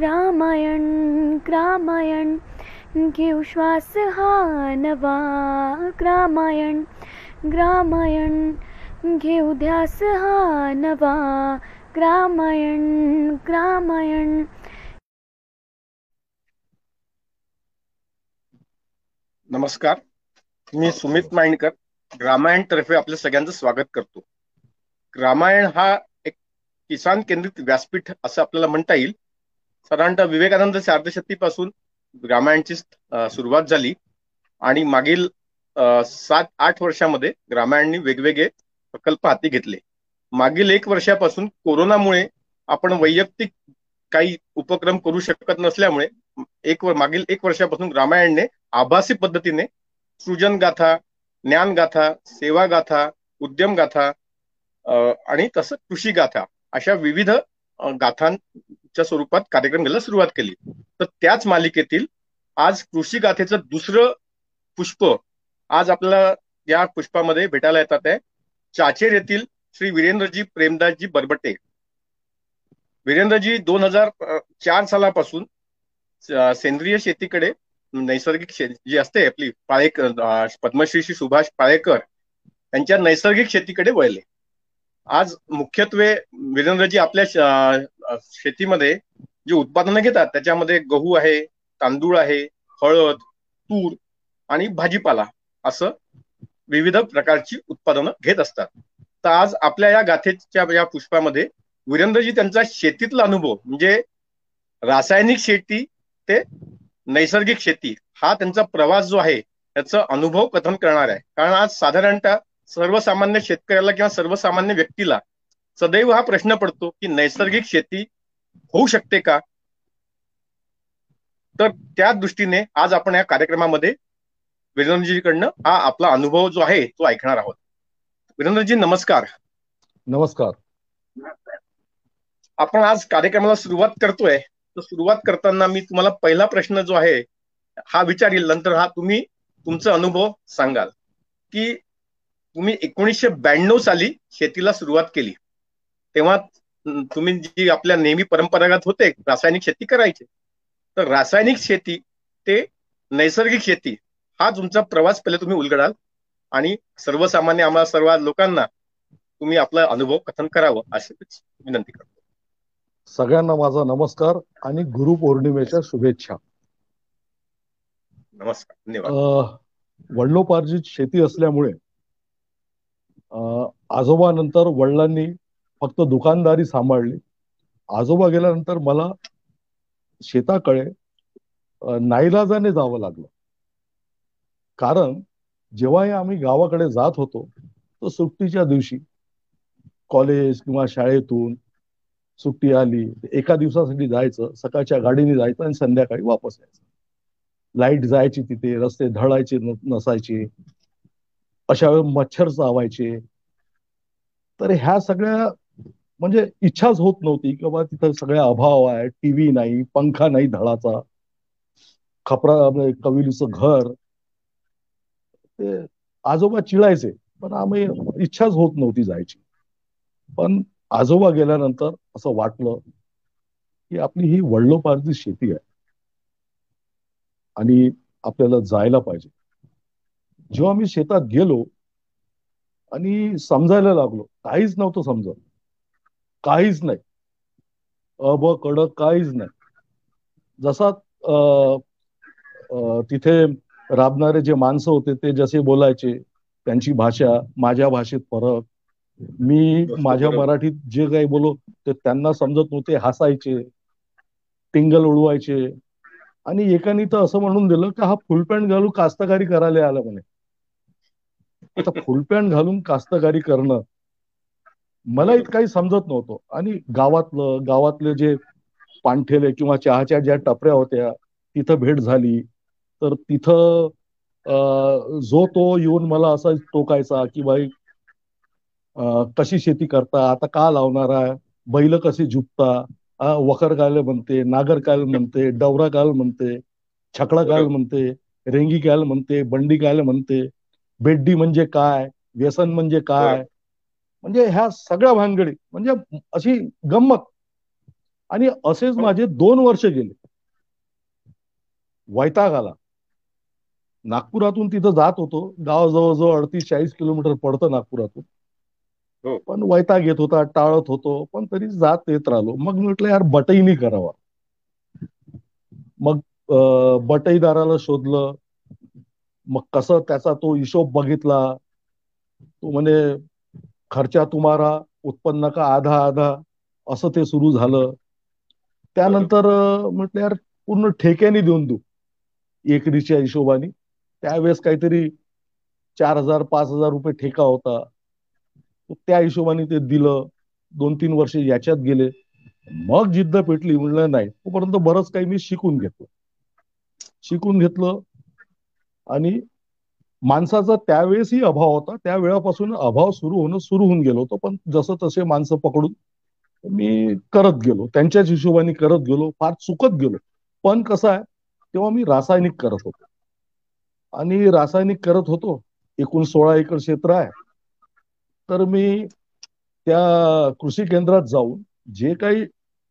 रामायण रामायण. घेऊ श्वास हा नवा. रामायण ग्रामायण घेऊ ध्यास हा नवा. ग्रामायण ग्रामायण नमस्कार. मी सुमित माइंडकर ग्रामायण तर्फे आपल्या सगळ्यांचं स्वागत करतो. ग्रामायण हा एक किसान केंद्रित व्यासपीठ असं आपल्याला म्हणता येईल. साधारणतः विवेकानंद शारदशक्तीपासून ग्रामायणची सुरुवात झाली. आणि मागील सात आठ वर्षामध्ये ग्रामायणनी वेगवेगळे प्रकल्प हाती घेतले. मागील एक वर्षापासून कोरोनामुळे आपण वैयक्तिक काही उपक्रम करू शकत नसल्यामुळे एक मागील एक वर्षापासून ग्रामायणने आभासी पद्धतीने सृजन गाथा ज्ञान गाथा सेवा गाथा उद्यम गाथा आणि तसं कृषी गाथा अशा विविध च्या स्वरूपात कार्यक्रम घ्यायला सुरुवात केली. तर त्याच मालिकेतील आज कृषी गाथेचं दुसरं पुष्प आज आपल्याला या पुष्पामध्ये भेटायला येतात आहे. चाचेर येथील श्री वीरेंद्रजी प्रेमदासजी बरबटे. वीरेंद्रजी दोन हजार चार सालापासून सेंद्रिय शेतीकडे नैसर्गिक शेती जी असते आपली पाळेकर पद्मश्री श्री सुभाष पाळेकर यांच्या नैसर्गिक शेतीकडे वळले. आज मुख्यत्वे वीरेंद्रजी आपल्या शेतीमध्ये जे उत्पादनं घेतात त्याच्यामध्ये गहू आहे तांदूळ आहे हळद तूर आणि भाजीपाला असं विविध प्रकारची उत्पादनं घेत असतात. तर आज आपल्या या गाथेच्या या पुष्पामध्ये वीरेंद्रजी त्यांचा शेतीतला अनुभव म्हणजे रासायनिक शेती ते नैसर्गिक शेती हा त्यांचा प्रवास जो आहे त्याचा अनुभव कथन करणार आहे. कारण आज साधारणतः सर्वसामान्य शेतकऱ्याला किंवा सर्वसामान्य व्यक्तीला सदैव हा प्रश्न पडतो की नैसर्गिक शेती होऊ शकते का? तर त्या दृष्टीने आज आपण या कार्यक्रमामध्ये वीरेंद्रजीकडनं हा आपला अनुभव जो आहे तो ऐकणार आहोत. वीरेंद्रजी नमस्कार. नमस्कार. आपण आज कार्यक्रमाला सुरुवात करतोय. तर सुरुवात करताना मी तुम्हाला पहिला प्रश्न जो आहे हा विचारील. नंतर हा तुम्ही तुमचा अनुभव सांगाल. की तुम्ही एकोणीसशे ब्याण्णव साली शेतीला सुरुवात केली. तेव्हा तुम्ही जी आपल्या नेहमी परंपरागत होते रासायनिक शेती करायची. तर रासायनिक शेती ते नैसर्गिक शेती हा तुमचा प्रवास पहिले तुम्ही उलगडाल. आणि सर्वसामान्य आम्हाला सर्व लोकांना तुम्ही आपला अनुभव कथन करावं अशी विनंती करतो. सगळ्यांना माझा नमस्कार आणि गुरुपौर्णिमेच्या शुभेच्छा. नमस्कार धन्यवाद. वडिलोपार्जित शेती असल्यामुळे आजोबा नंतर वडिलांनी फक्त दुकानदारी सांभाळली. आजोबा गेल्यानंतर मला शेताकडे नाईलाजाने जावं लागलं. कारण जेव्हाही आम्ही गावाकडे जात होतो तर सुट्टीच्या दिवशी कॉलेज किंवा शाळेतून सुट्टी आली एका दिवसासाठी जायचं सकाळच्या गाडीने जायचं आणि संध्याकाळी वापस यायचं. लाइट जायची तिथे रस्ते धडायचे नसायचे. अशा वेळेस मच्छर चावायचे. तर ह्या सगळ्या म्हणजे इच्छाच होत नव्हती की बाबा तिथं सगळ्या अभाव आहे टीव्ही नाही पंखा नाही धडाचा खपरा कविलीचं घर. ते आजोबा चिळायचे पण आम्ही इच्छाच होत नव्हती जायची. पण आजोबा गेल्यानंतर असं वाटलं की आपली ही वडलोपार्जित शेती आहे. आणि आपल्याला जायला पाहिजे. जेव्हा मी शेतात गेलो आणि समजायला लागलो काहीच नव्हतं समजत. काहीच नाही. अब कड काहीच नाही. जसा तिथे राबणारे जे माणसं होते ते जसे बोलायचे त्यांची भाषा माझ्या भाषेत फरक. मी माझ्या मराठीत जे काही बोलो ते त्यांना समजत नव्हते हसायचे टिंगल उडवायचे. आणि एकाने तर असं म्हणून दिलं की हा फुल पॅन्ट घालून कास्तकारी करायला आला म्हणे. आता फुल पॅन्ट घालून कास्तकारी करणं मला काही समजत नव्हतं. आणि गावातलं गावातले जे पांठेले किंवा चहाच्या ज्या टपऱ्या होत्या तिथं भेट झाली. तर तिथं जो तो येऊन मला असा टोकायचा की बाई कशी शेती करता? आता का लावणार? आहे बैल कसे झुपता? वखर काल म्हणते नागर काल म्हणते डवरा काल म्हणते छकडा काल म्हणते रेंगी काल म्हणते बंडी काल म्हणते. बेड्डी म्हणजे काय? व्यसन म्हणजे काय? म्हणजे ह्या सगळ्या भानगडी म्हणजे अशी गंमत. आणि असेच हो. माझे दोन वर्ष गेले. वैताग आला नागपुरातून तिथं जात होतो. गाव जवळजवळ अडतीस चाळीस किलोमीटर पडतं नागपुरातून. हो. पण वैताग येत होता टाळत होतो. पण तरी जात येत राहिलो. मग म्हटलं यार बटईनी करावा. मग बटईदाराला शोधलं. मग कसं त्याचा तो हिशोब बघितला. तो म्हणे खर्चा तुम्हाला उत्पन्न का आधा आधा असं ते सुरू झालं. त्यानंतर म्हटलं यार पूर्ण ठेक्याने देऊन देऊ एकरीच्या हिशोबाने. त्यावेळेस काहीतरी चार हजार पाच हजार रुपये ठेका होता. त्या हिशोबाने ते दिलं. दोन तीन वर्ष याच्यात गेले. मग जिद्द पेटली. म्हणलं नाही तोपर्यंत बरंच काही मी शिकून घेतलं. शिकून घेतलं आणि माणसाचा त्यावेळेसही अभाव होता. त्या वेळापासून अभाव सुरू होणं सुरू होऊन गेलो होतो. पण जसं तसे माणसं पकडून मी करत गेलो. त्यांच्याच हिशोबाने करत गेलो. फार चुकत गेलो. पण कसं आहे तेव्हा मी रासायनिक करत होतो. आणि रासायनिक करत होतो. एकूण सोळा एकर क्षेत्र आहे. तर मी त्या कृषी केंद्रात जाऊन जे काही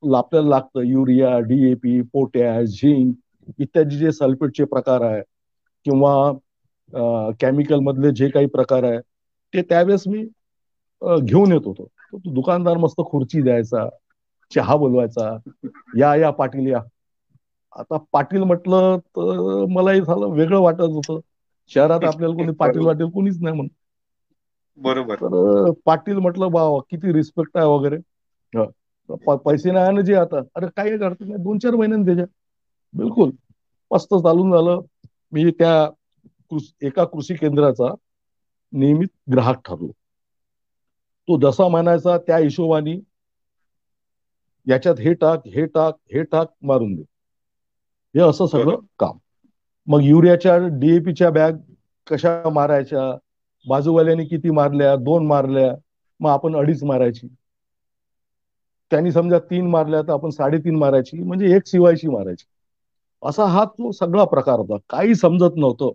आपल्याला लागतं युरिया डीएपी पोटॅश झिंक इत्यादी जे सल्फेटचे प्रकार आहे किंवा केमिकल मधले जे काही प्रकार आहे ते त्यावेळेस मी घेऊन येत होतो. तो दुकानदार मस्त खुर्ची द्यायचा चहा बोलवायचा या या पाटील या. आता पाटील म्हटलं तर मलाही झालं वेगळं वाटत होतं. शहरात आपल्याला कोणी पाटील वाटेल कोणीच नाही म्हणून. बरोबर. तर पाटील म्हटलं बा किती रिस्पेक्ट आहे वगैरे. पैसे नाही ना जे आता अरे काही अडचण नाही दोन चार महिन्यांनी त्याच्या बिलकुल. मस्त चालून झालं. मी त्या एका कृषी केंद्राचा नियमित ग्राहक ठरलो. तो जसा म्हणायचा त्या हिशोबाने याच्यात हे टाक हे टाक हे टाक मारून दे. हे असं सगळं. काम. मग युरियाच्या डीएपीच्या बॅग कशा मारायच्या? बाजूवाल्याने किती मारल्या? दोन मारल्या? मग आपण अडीच मारायची. त्यांनी समजा तीन मारल्या तर आपण साडेतीन मारायची. म्हणजे एक शिवायची मारायची. असा हा तो सगळा प्रकार होता. काही समजत नव्हतं.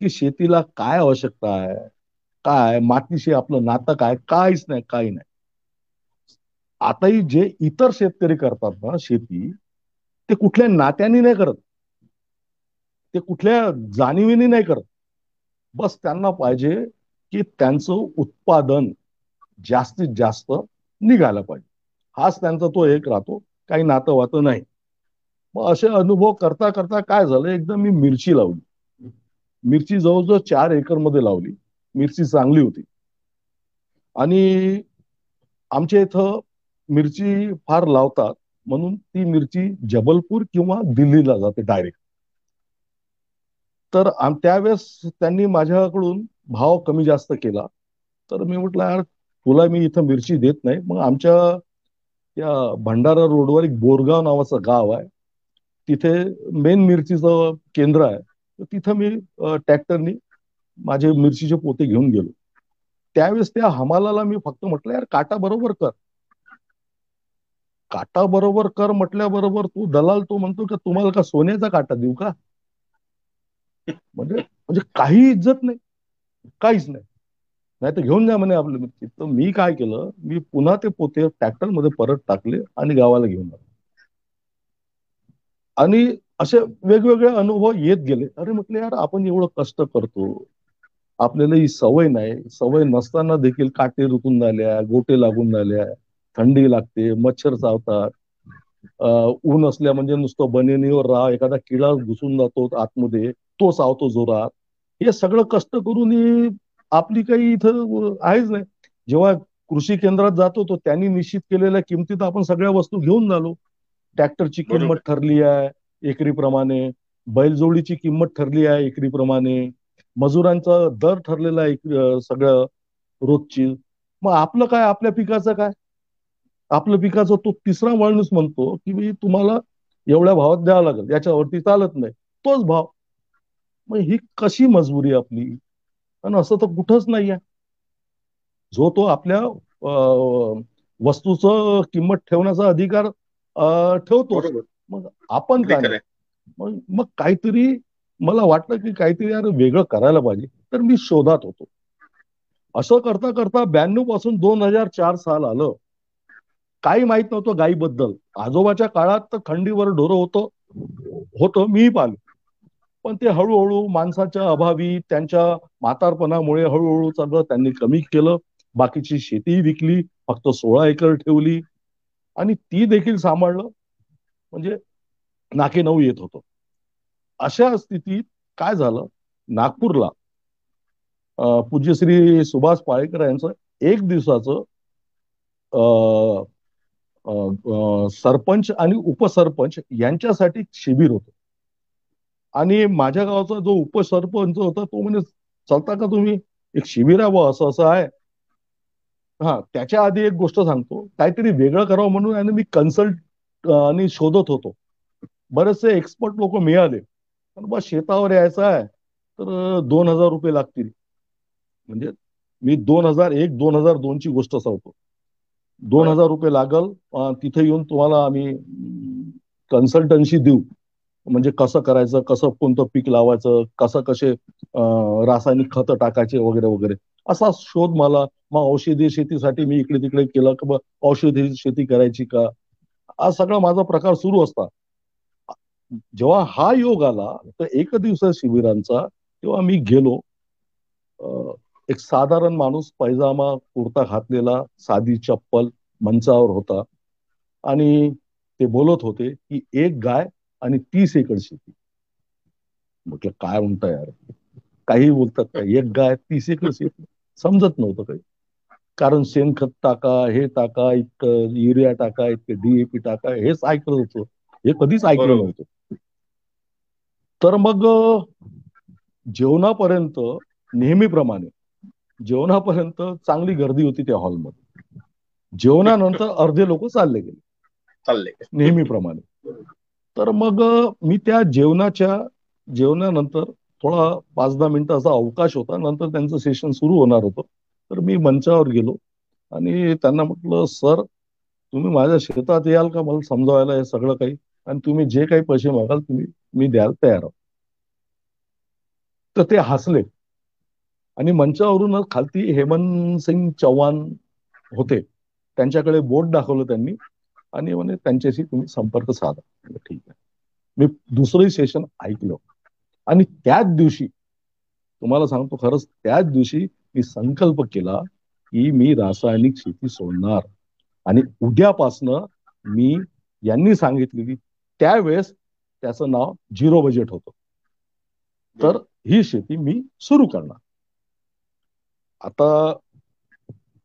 की शेतीला काय आवश्यकता आहे? काय? मातीशी आपलं नातं काय? काहीच नाही काही नाही. आताही जे इतर शेतकरी करतात ना शेती ते कुठल्या नात्याने नाही करत. ते कुठल्या जाणीवीने नाही करत. बस त्यांना पाहिजे की त्यांचं उत्पादन जास्तीत जास्त निघायला पाहिजे. हाच त्यांचा तो एक राहतो. काही नातं वातं नाही. मग असे अनुभव करता करता काय झालं? एकदम मी मिरची लावली. मिरची जवळजवळ चार एकरमध्ये लावली. मिरची चांगली होती. आणि आमच्या इथं मिरची फार लावतात म्हणून ती मिरची जबलपूर किंवा दिल्लीला जाते डायरेक्ट तर त्यावेळेस त्यांनी माझ्याकडून भाव कमी जास्त केला. तर मी म्हटलं यार तुला मी इथं मिरची देत नाही. मग आमच्या त्या भंडारा रोडवर एक बोरगाव नावाचं गाव आहे. तिथे मेन मिरचीचं केंद्र आहे. तर तिथं मी ट्रॅक्टरनी माझे मिरचीचे पोते घेऊन गेलो. त्यावेळेस त्या हमालाला मी फक्त म्हटलं यार काटा बरोबर कर. काटा बरोबर कर म्हटल्याबरोबर तू दलाल तो म्हणतो का तुम्हाला का सोन्याचा काटा देऊ का? म्हणजे म्हणजे काही इज्जत नाही. काहीच नाही. नाही तर घेऊन जा म्हणे आपलं मिरची. तर मी काय केलं मी पुन्हा ते पोते ट्रॅक्टरमध्ये परत टाकले आणि गावाला घेऊन आलो. आणि असे वेगवेगळे अनुभव येत गेले. अरे म्हटलं यार आपण एवढं कष्ट करतो. आपल्याला ही सवय नाही. सवय नसताना देखील काटे रुतून झाल्या गोटे लागून झाल्या थंडी लागते मच्छर चावतात. ऊन असल्या म्हणजे नुसतं बनेनीवर राहा एखादा किडा घुसून जातो आतमध्ये तो चावतो जोरात. हे सगळं कष्ट करून ही आपली काही इथं आहेच नाही. जेव्हा कृषी केंद्रात जातो तो त्यांनी निश्चित केलेल्या किमतीत आपण सगळ्या वस्तू घेऊन झालो. ट्रॅक्टरची. किंमत ठरली आहे. एकरी प्रमाणे बैलजोडीची किंमत ठरली आहे एकरी प्रमाणे मजुरांचा दर ठरलेला आहे एक- सगळं रोजची. मग आपलं काय? आपल्या पिकाचं काय? आपलं पिकाचं तो तिसरा माणूस म्हणतो की मी तुम्हाला एवढ्या भावात द्यावं लागेल याच्यावरती चालत नाही. तोच भाव. मग ही कशी मजबुरी आपली? आणि असं तर कुठंच नाही आहे जो तो आपल्या वस्तूचं किंमत ठेवण्याचा अधिकार ठेवतो मग आपण काय. मग मग काहीतरी मला वाटलं की काहीतरी यार वेगळं करायला पाहिजे तर मी शोधात होतो. असं करता करता ब्याण्णवपासून दोन हजार चार साल आलं. काही माहीत नव्हतं गायीबद्दल आजोबाच्या काळात तर खंडीवर ढोरं होतं होतं मीही पाहिलं. पण ते हळूहळू माणसाच्या अभावी त्यांच्या म्हातारपणामुळे हळूहळू सगळं त्यांनी कमी केलं. बाकीची शेती विकली फक्त सोळा एकर ठेवली. आणि ती देखील सांभाळलं. म्हणजे नाके नऊ येत होतो. अशा स्थितीत काय झालं? नागपूरला पूज्यश्री सुभाष पाळेकर यांचं एक दिवसाचं सरपंच आणि उपसरपंच यांच्यासाठी शिबिर होतं. आणि माझ्या गावाचा जो उपसरपंच होता तो म्हणजे चलता का तुम्ही? एक शिबिर आहे असं असं आहे. हा त्याच्या आधी एक गोष्ट सांगतो. काहीतरी वेगळं करावं म्हणून आणि मी कन्सल्ट आणि शोधत होतो. बरेचसे एक्सपर्ट लोक मिळाले. पण बस शेतावर यायचं आहे तर दोन हजार रुपये लागतील. म्हणजे मी दोन हजार एक दोन हजार दोनची गोष्ट सांगतो. दोन हजार रुपये लागल तिथे येऊन तुम्हाला आम्ही कन्सल्टन्सी देऊ. म्हणजे कसं करायचं कसं कोणतं पीक लावायचं कसं कसे रासायनिक खतं टाकायचे वगैरे वगैरे. असा शोध मला मग औषधी शेतीसाठी मी इकडे तिकडे केलं की औषधी शेती करायची का? हा सगळा माझा प्रकार सुरू असता. जेव्हा हा योग आला तर एक दिवस शिबिरांचा तेव्हा मी गेलो. एक साधारण माणूस पैजामा कुर्ता घातलेला साधी चप्पल मंचावर होता. आणि ते बोलत होते की एक गाय आणि तीस एकर शेती. म्हटलं काय म्हणता यार? काही बोलतात का? एक गाय तीस एकर शेती. समजत नव्हतं काही. कारण शेणखत टाका हे टाका इतकं युरिया टाका इतकं डीएपी टाका हेच ऐकलं होतं. हे कधीच ऐकलं नव्हतं. तर मग जेवणापर्यंत नेहमीप्रमाणे जेवणापर्यंत चांगली गर्दी होती त्या हॉलमध्ये. जेवणानंतर अर्धे लोक चालले गेले. चालले नेहमीप्रमाणे. तर मग मी त्या जेवणाच्या जेवणानंतर थोडा पाच दहा मिनिटाचा अवकाश होता. नंतर त्यांचं सेशन सुरू होणार होतं. तर मी मंचावर गेलो. आणि त्यांना म्हटलं सर तुम्ही माझ्या शेतात याल का? मला समजावायला हे सगळं काही. आणि तुम्ही जे काही पैसे मागाल तुम्ही मी द्यायला तयार आहोत तर ते हसले. आणि मंचावरून खालती हेमंत सिंग चव्हाण होते. त्यांच्याकडे बोट दाखवलं त्यांनी. आणि म्हणे त्यांच्याशी तुम्ही संपर्क साधा. ठीक आहे. मी दुसरंही सेशन ऐकलं. आणि त्याच दिवशी तुम्हाला सांगतो खरंच त्याच दिवशी मी संकल्प केला की मी रासायनिक शेती सोडणार. आणि उद्यापासनं मी यांनी सांगितलेली त्यावेळेस त्याचं नाव झिरो बजेट होतं. तर ही शेती मी सुरू करणार. आता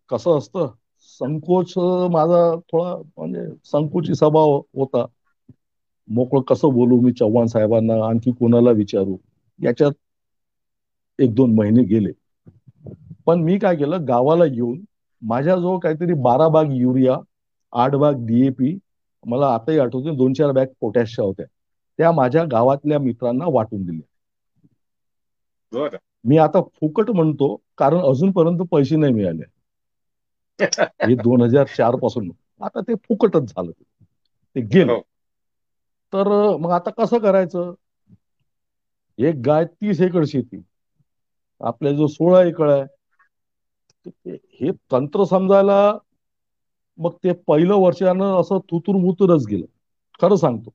कसं असतं संकोच माझा थोडा म्हणजे संकोची स्वभाव होता. मोकळं कसं बोलू मी चव्हाण साहेबांना आणखी कोणाला विचारू? याच्यात एक दोन महिने गेले. पण मी काय केलं गावाला येऊन माझ्याजवळ काहीतरी बारा बाग युरिया आठ बाग डीएपी मला आताही आठवते दोन चार बॅग पोटॅशच्या होत्या. त्या माझ्या गावातल्या मित्रांना वाटून दिल्या. मी आता फुकट म्हणतो कारण अजूनपर्यंत पैसे नाही मिळाले. हे दोन हजार चारपासून. आता ते फुकटच झालं. ते गेलं. तर मग आता कसं करायचं? एक गाय तीस एकर शेती. आपल्या जो सोळा एकर आहे हे तंत्र समजायला मग ते पहिलं वर्षानं असं तुतूर मुतूरच गेलं. खरं सांगतो.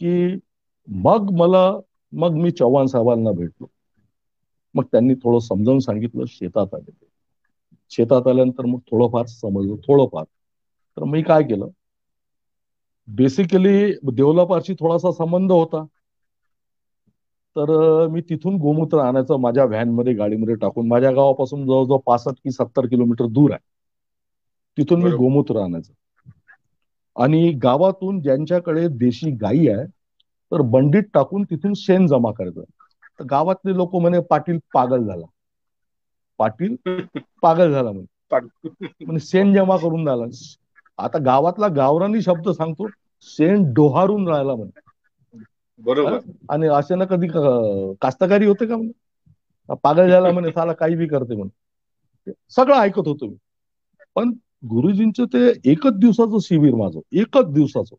की मग मला मग मी चव्हाण साहेबांना भेटलो. मग त्यांनी थोडं समजावून सांगितलं शेतात आले शेतात आल्यानंतर मग थोडंफार समजलं थोडंफार. तर मी काय केलं? बेसिकली देवलापारशी थोडासा संबंध होता. तर मी तिथून गोमूत्र आणायचं माझ्या व्हॅनमध्ये गाडीमध्ये टाकून माझ्या गावापासून जवळजवळ पासष्ट की सत्तर किलोमीटर दूर आहे. तिथून मी गोमूत्र आणायचं. आणि गावातून ज्यांच्याकडे देशी गायी आहे तर बंडीत टाकून तिथून शेण जमा करायचं. तर गावातले लोक म्हणे पाटील पागल झाला. पाटील पागल झाला म्हणे. म्हणजे शेण जमा करून झाला आता गावातला गावरानी शब्द सांगतो शेण डोहारून राहिला म्हणे. बरोबर. आणि असे ना कधी कास्तकारी होते का म्हणे? पागल झाला म्हणे साला काही बी करते म्हणे. सगळं ऐकत होतो मी. पण गुरुजींचं ते एकच दिवसाचं शिबिर माझं एकच दिवसाचं.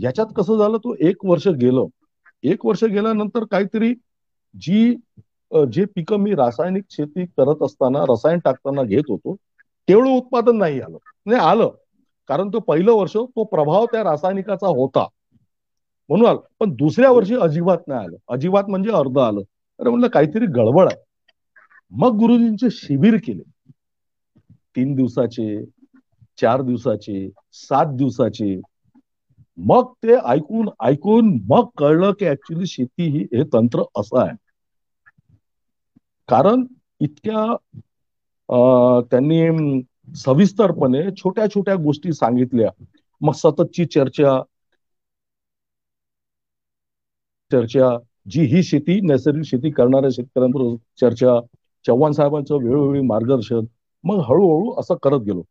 याच्यात कसं झालं तो एक वर्ष गेलं. एक वर्ष गेल्यानंतर काहीतरी जी जे पिकं मी रासायनिक शेती करत असताना रसायन टाकताना घेत होतो तेवढं उत्पादन नाही आलं. नाही आलं. कारण तो पहिलं वर्ष तो प्रभाव त्या रासायनिकाचा होता. म्हणून आलं. पण दुसऱ्या वर्षी अजिबात नाही आलं. अजिबात म्हणजे अर्ध आलं. अरे म्हणलं काहीतरी गडबड आहे. मग गुरुजींचे शिबिर केले. तीन दिवसाचे चार दिवसाचे सात दिवसाचे. मग ते ऐकून ऐकून मग कळलं की ऍक्च्युली शेती ही हे तंत्र असं आहे. कारण इतक्या त्यांनी सविस्तरपणे छोट्या छोट्या गोष्टी सांगितल्या. मग सततची चर्चा चर्चा जी ही शेती नैसर्गिक शेती करणाऱ्या शेतकऱ्यांबरोबर चर्चा चव्हाण साहेबांचं वेळोवेळी मार्गदर्शन मग हळूहळू असं करत गेलो.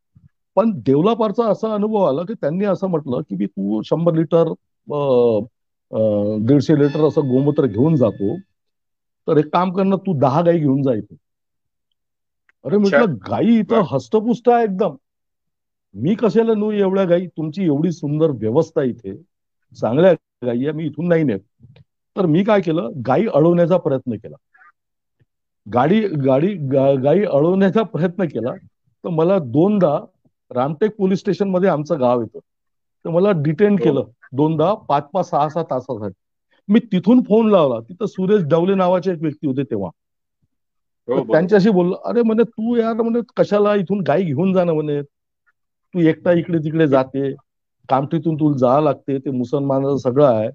पण देवलापारचा असा अनुभव आला की त्यांनी असं म्हटलं की मी तू शंभर लिटर दीडशे लिटर असं गोमूत्र घेऊन जातो तर एक काम करणं तू दहा गाई घेऊन जायचं अरे म्हटलं गाई इथं हस्तपुष्ट आहे एकदम. मी कशाला नू एवढ्या गाई? तुमची एवढी सुंदर व्यवस्था इथे. चांगल्या गाई मी इथून नाही नेत. तर मी काय केलं? गाई अडवण्याचा प्रयत्न केला. गाडी गाडी गाई अडवण्याचा प्रयत्न केला तर मला दोनदा रामटेक पोलीस स्टेशनमध्ये आमचं गाव येतं. तर मला डिटेन हो. केलं दोनदा पाच पाच सहा सहा तासासाठी. मी तिथून फोन लावला. तिथं सुरेश डवले नावाचे एक व्यक्ती होते तेव्हा. हो, त्यांच्याशी बोललो अरे म्हणे तू यार म्हणे कशाला इथून गाई घेऊन जाणं म्हणे? तू एकटा इकडे तिकडे जाते. कामठीतून तुला जावं लागते. ते मुसलमान सगळं आहे.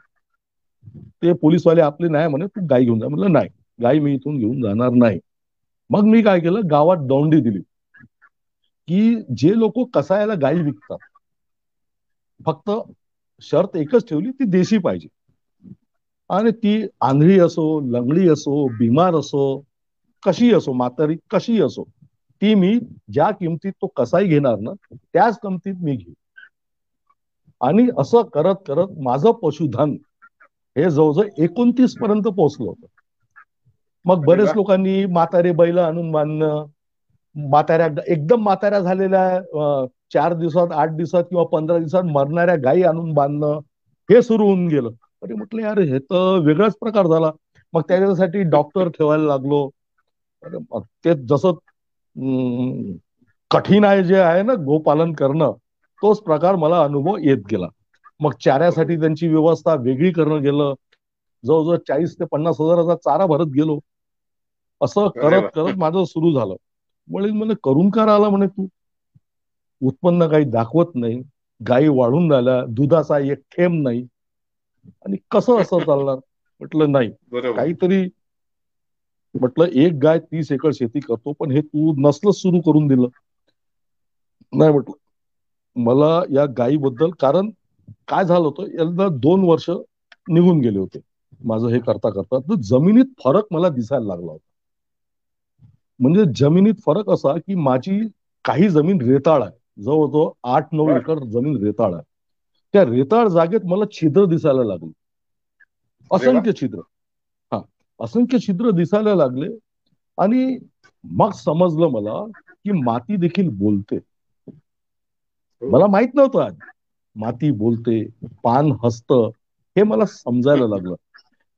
ते पोलीसवाले आपले नाही म्हणे तू गाई घेऊन जा. म्हटलं नाही गाई मी इथून घेऊन जाणार नाही. मग मी काय केलं गावात दौंडी दिली. की जे लोक कसायला गाई विकतात फक्त शर्त एकच ठेवली ती देशी पाहिजे. आणि ती आंधळी असो लंगडी असो बिमार असो कशी असो म्हातारी कशी असो ती मी ज्या किमतीत तो कसाई घेणार ना त्याच किमतीत मी घेईन. आणि असं करत करत माझं पशुधन हे जवळजवळ एकोणतीस पर्यंत पोहोचलं होतं. मग बरेच लोकांनी म्हातारे बैल आणून बांधणं म्हाताऱ्या एकदम म्हाताऱ्या झालेल्या चार दिवसात आठ दिवसात किंवा पंधरा दिवसात मरणाऱ्या गायी आणून बांधणं हे सुरू होऊन गेलं. अरे म्हटलं यार हे तर वेगळाच प्रकार झाला. मग त्याच्यासाठी डॉक्टर ठेवायला लागलो. ते जसं कठीण आहे जे आहे ना गोपालन करणं तोच प्रकार मला अनुभव येत गेला. मग चाऱ्यासाठी त्यांची व्यवस्था वेगळी करणं गेलं. जवळजवळ चाळीस ते पन्नास हजाराचा चारा भरत गेलो. असं करत करत माझं सुरू झालं. वडील म्हणे करून का आला म्हणे तू. उत्पन्न काही दाखवत नाही. गायी वाढून राहिल्या. दुधाचा एक थेंब नाही. आणि कसं असं चालणार? म्हटलं नाही. काहीतरी म्हटलं एक गाय तीस एकर शेती करतो पण हे तू नसलं सुरू करून दिलं. नाही म्हटलं. मला या गायीबद्दल कारण काय झालं होतं? यांना दोन वर्ष निघून गेले होते. माझं हे करता करता. तर जमिनीत फरक मला दिसायला लागला होता. म्हणजे जमिनीत फरक असा की माझी काही जमीन रेताळ आहे. जवळजवळ आठ नऊ एकर जमीन रेताळ आहे. त्या रेताळ जागेत मला छिद्र दिसायला लागले. असंख्य छिद्र. हा. असंख्य छिद्र दिसायला लागले. आणि मग समजलं मला की माती देखील बोलते. हो. मला माहीत नव्हतं आज. माती बोलते पान हसत हे मला समजायला लागलं.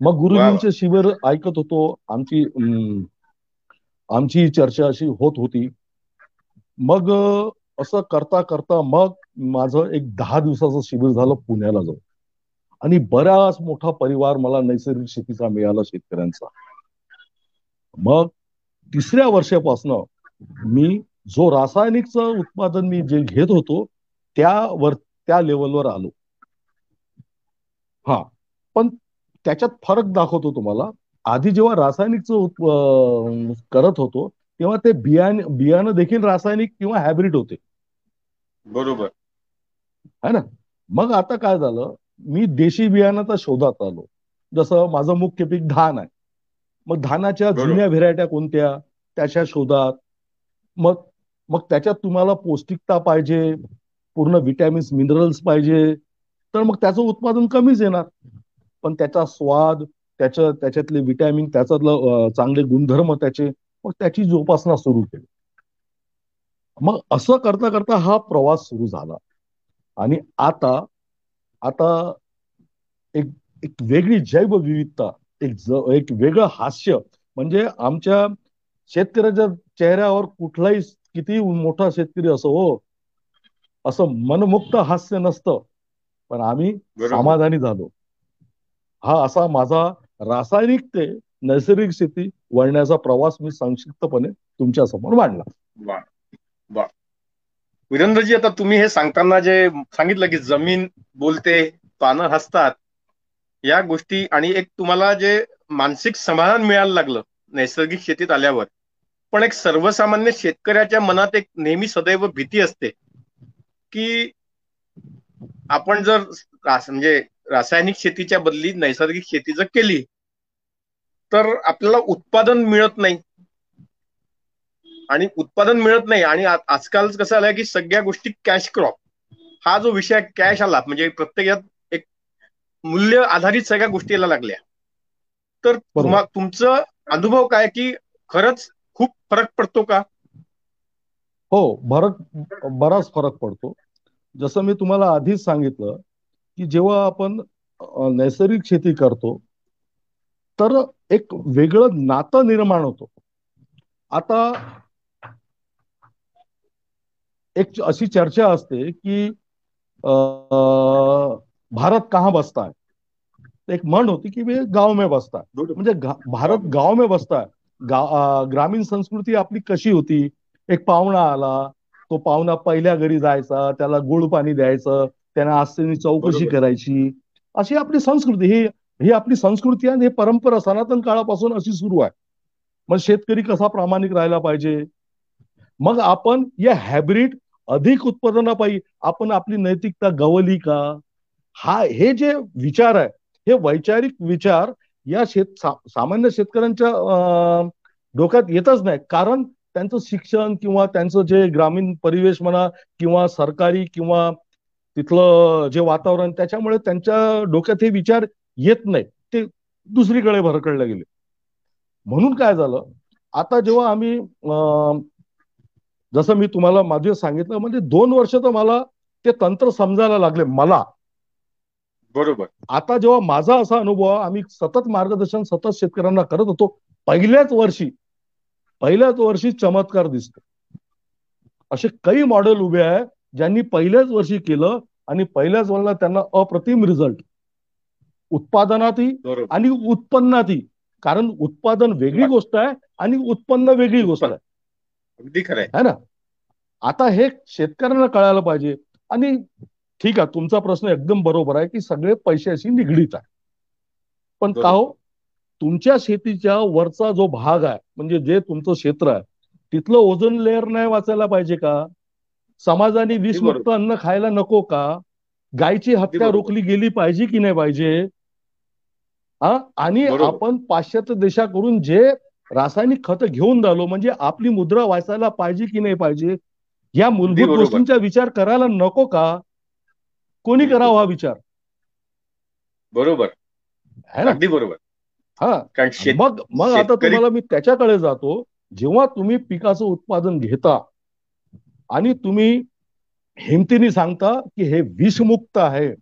मग गुरुजींचे शिबिर ऐकत होतो. आमची आमची चर्चा अशी होत होती. मग असं करता करता मग माझं एक दहा दिवसाचं शिबिर झालं पुण्याला जाऊन. आणि बराच मोठा परिवार मला नैसर्गिक शेतीचा मिळाला शेतकऱ्यांचा. मग तिसऱ्या वर्षापासनं मी जो रासायनिकचं उत्पादन मी जे घेत होतो त्यावर त्या लेवलवर आलो. हा. पण त्याच्यात फरक दाखवतो तुम्हाला. आधी जेव्हा रासायनिकचं करत होतो तेव्हा ते बियाणं बियाणं देखील रासायनिक किंवा हायब्रिड होते. बरोबर. है ना? मग आता काय झालं? मी देशी बियाणाचा शोधात आलो. जसं माझं मुख्य पीक धान आहे. मग धानाच्या जुन्या व्हेरायट्या कोणत्या? त्याच्या शोधात. मग मग त्याच्यात तुम्हाला पौष्टिकता पाहिजे. पूर्ण विटॅमिन्स मिनरल्स पाहिजे. तर मग त्याचं उत्पादन कमीच येणार. पण त्याचा स्वाद त्याच्या त्याच्यातले विटॅमिन त्याच्यातलं चांगले गुणधर्म त्याचे मग त्याची जोपासना सुरू केली. मग असं करता करता हा प्रवास सुरू झाला. आणि आता आता एक एक वेगळी जैवविविधता एक एक वेगळं हास्य म्हणजे आमच्या शेतकऱ्याच्या चेहऱ्यावर कुठलाही किती मोठा शेतकरी असो हो असं मनमुक्त हास्य नसतं. पण आम्ही समाधानी झालो. हा असा माझा रासायनिक ते नैसर्गिक शेती वळण्याचा प्रवास मी संक्षिप्तपणे तुमच्यासमोर मांडला वा. वीरेंद्रजी आता तुम्ही हे सांगताना जे सांगितलं की जमीन बोलते पानं हसतात या गोष्टी आणि एक तुम्हाला जे मानसिक समाधान मिळायला लागलं नैसर्गिक शेतीत आल्यावर पण एक सर्वसामान्य शेतकऱ्याच्या मनात एक नेहमी सदैव भीती असते. की आपण जर म्हणजे रासायनिक शेतीच्या बदली नैसर्गिक शेती जर केली तर आपल्याला उत्पादन मिळत नाही. आणि उत्पादन मिळत नाही. आणि आजकाल कसं आलंय की सगळ्या गोष्टी कॅश क्रॉप हा जो विषय कॅश आला. म्हणजे प्रत्येकात एक मूल्य आधारित सगळ्या गोष्टी यायला लागल्या. तर तुमचं अनुभव काय की खरंच खूप फरक पडतो का? हो फरक बराच फरक पडतो. जसं मी तुम्हाला आधीच सांगितलं की जेव्हा आपण नैसर्गिक शेती करतो तर एक वेगळं नातं निर्माण होतो. आता एक अशी चर्चा असते की भारत कहा बसता है? एक म्हण होती की गाव में बसता म्हणजे भारत गाव में बसता ग्रामीण संस्कृती आपली कशी होती? एक पाहुणा आला तो पाहुणा पहिल्या घरी जायचा त्याला गुळ पाणी द्यायचं त्यांना आस्थेनी चौकशी करायची. अशी आपली संस्कृती ही ही आपली संस्कृती आणि हे परंपरा सनातन काळापासून अशी सुरू आहे. मग शेतकरी कसा प्रामाणिक राहायला पाहिजे? मग आपण या हॅब्रिड अधिक उत्पादनापायी आपण आपली नैतिकता गवली का? हा हे जे विचार आहे हे वैचारिक विचार या शेत सामान्य शेतकऱ्यांच्या डोक्यात येतच नाही. कारण त्यांचं शिक्षण किंवा त्यांचं जे ग्रामीण परिवेश म्हणा किंवा सरकारी किंवा तिथलं जे वातावरण त्याच्यामुळे त्यांच्या डोक्यात हे विचार येत नाही ते दुसरीकडे भरकळले गेले. म्हणून काय झालं? आता जेव्हा आम्ही जसं मी तुम्हाला माझे सांगितलं म्हणजे दोन वर्ष तर मला ते तंत्र समजायला लागले मला. बरोबर. आता जेव्हा माझा असा अनुभव आम्ही सतत मार्गदर्शन सतत शेतकऱ्यांना करत होतो पहिल्याच वर्षी पहिल्याच वर्षी चमत्कार दिसतो. असे काही मॉडेल उभे आहे ज्यांनी पहिल्याच वर्षी केलं आणि पहिल्याच वेळेला त्यांना अप्रतिम रिझल्ट उत्पादनातही आणि उत्पन्नातही. कारण उत्पादन वेगळी गोष्ट आहे आणि उत्पन्न वेगळी गोष्ट आहे. अगदी खरं आहे ना? आता हे शेतकऱ्यांना कळायला पाहिजे. आणि ठीक आहे तुमचा प्रश्न एकदम बरोबर आहे की सगळे पैशाशी निगडीत आहे. पण का हो? तुमच्या शेतीच्या वरचा जो भाग आहे म्हणजे जे तुमचं क्षेत्र आहे तिथलं ओझोन लेअर नाही वाचायला पाहिजे का? समाजाने विषमुक्त अन्न खायला नको का? गायची हत्या रोखली गेली पाहिजे की नाही पाहिजे? हा आणि आपण पाश्चात्य देशाकडून जे रासायनिक खत घेऊन राहिलो म्हणजे आपली मुद्रा वाचायला पाहिजे की नाही पाहिजे? या मूलभूत गोष्टींचा विचार करायला नको का? कोणी करावा हा विचार? बरोबर. ना? अगदी बरोबर. हा. मग मग आता तुम्हाला मी त्याच्याकडे जातो जेव्हा तुम्ही पिकाचं उत्पादन घेता आणि तुम्ही हिमतीने सांगता की हे विषमुक्त आहे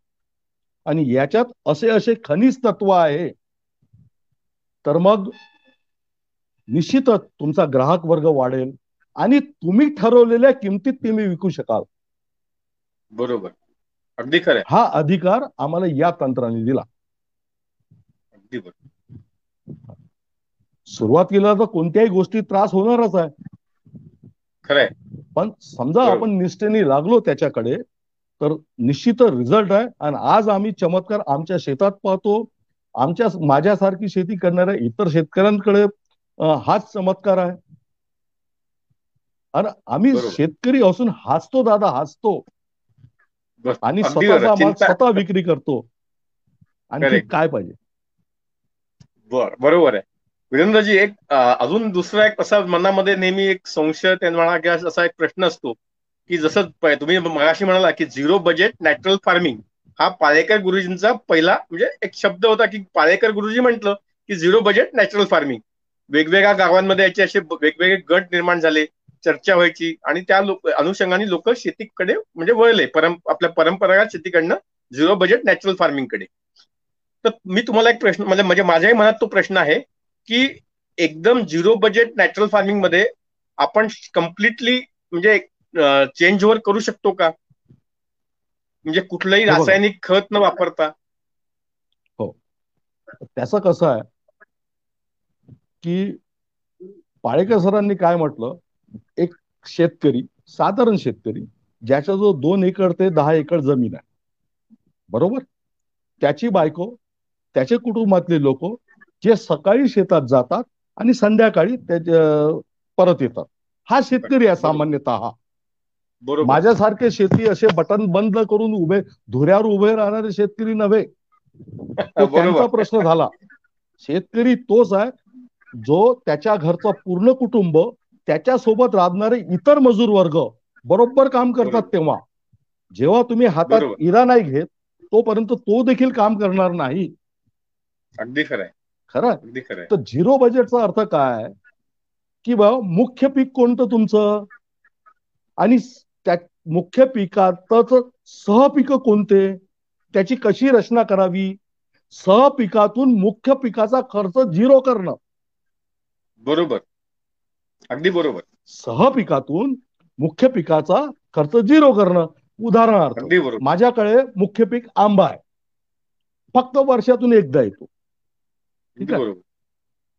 आणि याच्यात असे असे खनिज तत्व आहे तर मग निश्चितच तुमचा ग्राहक वर्ग वाढेल आणि तुम्ही ठरवलेल्या किमतीत तुम्ही विकू शकाल. बरोबर. अगदी खरं हा अधिकार आम्हाला या तंत्राने दिला. अगदी बरोबर. सुरुवातीला तर कोणत्याही गोष्टी त्रास होणारच आहे. खरंय. पण समजा आपण निष्ठेने लागलो त्याच्याकडे तर निश्चित रिझल्ट आहे. आणि आज आम्ही चमत्कार आमच्या शेतात पाहतो. आमच्या माझ्यासारखी शेती करणाऱ्या इतर शेतकऱ्यांकडे हाच चमत्कार आहे. आणि आम्ही शेतकरी असून हसतो दादा हसतो आणि स्वतःचा माल स्वतः विक्री करतो. आणि काय पाहिजे? बर बरोबर आहे. वीरेंद्रजी एक अजून दुसरा एक असा मनामध्ये नेहमी एक संशय म्हणा किंवा असा एक प्रश्न असतो की जसं तुम्ही मगाशी म्हणाला की झिरो बजेट नॅचरल फार्मिंग हा पाळेकर गुरुजींचा पहिला म्हणजे एक शब्द होता की पाळेकर गुरुजी म्हटलं की झिरो बजेट नॅचरल फार्मिंग वेगवेगळ्या गावांमध्ये याचे असे वेगवेगळे गट निर्माण झाले चर्चा व्हायची आणि त्या लोक अनुषंगाने लोक शेतीकडे म्हणजे वळले परम आपल्या परंपरागत शेतीकडनं झिरो बजेट नॅचरल फार्मिंगकडे तर मी तुम्हाला एक प्रश्न म्हणजे म्हणजे माझ्याही मनात तो प्रश्न आहे की एकदम झिरो बजेट नॅचरल फार्मिंगमध्ये आपण कम्प्लिटली म्हणजे चेंज ओव्हर करू शकतो का? म्हणजे कुठलंही हे बघा. रासायनिक खत न वापरता. त्याचं कसं आहे की पाळेकर सरांनी काय म्हटलं? एक शेतकरी साधारण शेतकरी ज्याच्या जो दोन एकर ते दहा एकर जमीन आहे. बरोबर? त्याची बायको त्याचे कुटुंबातले लोक जे सकाळी शेतात जातात आणि संध्याकाळी त्याच्या परत येतात. हा शेतकरी आहे सामान्यतः. बरोबर. माझ्यासारखे शेती असे बटन बंद करून उभे धुऱ्यावर उभे राहणारे शेतकरी नव्हे. तो त्यांचा प्रश्न झाला. शेतकरी तोच आहे जो त्याच्या घरचं पूर्ण कुटुंब त्याच्या सोबत राहणारे इतर मजूर वर्ग बरोबर काम करतात. तेव्हा. जेव्हा तुम्ही हातात. इरा नाही घेत तोपर्यंत तो देखील काम करणार नाही. अगदी खरंय खरं? तर झिरो बजेटचा अर्थ काय? की बा मुख्य पीक कोणतं तुमचं? आणि त्या मुख्य पिकातच सहपिकं कोणते? त्याची कशी रचना करावी? सहपिकातून मुख्य पिकाचा खर्च झिरो करणं. बरोबर. अगदी बरोबर. सहपिकातून मुख्य पिकाचा खर्च झिरो करणं. उदाहरणार्थ माझ्याकडे मुख्य पीक आंबा आहे. फक्त वर्षातून एकदा येतो. अगदी आहे.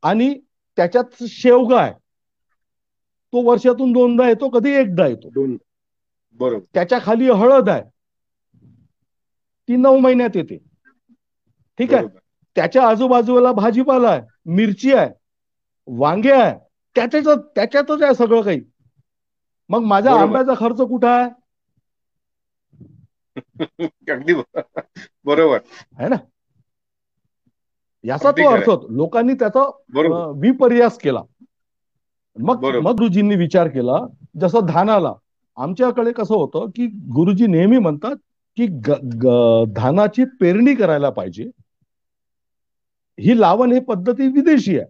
आणि त्याच्यात शेवगा आहे. तो वर्षातून दोनदा येतो कधी एकदा येतो. दोन बरोबर. त्याच्याखाली हळद आहे. ती नऊ महिन्यात येते. ठीक आहे. त्याच्या आजूबाजूला भाजीपाला आहे मिरची आहे वांगे आहे. त्याच्याच त्याच्यातच आहे सगळं काही. मग माझ्या. आंब्याचा खर्च कुठं आहे? अगदी बरोबर. है ना? याचा तो अर्थ होतो. लोकांनी त्याचा विपर्यास केला. मग. मग गुरुजींनी विचार केला. जसं धानाला आमच्याकडे कसं होतं की गुरुजी नेहमी म्हणतात की ग- ग- धानाची पेरणी करायला पाहिजे. ही लावण ही पद्धती विदेशी आहे.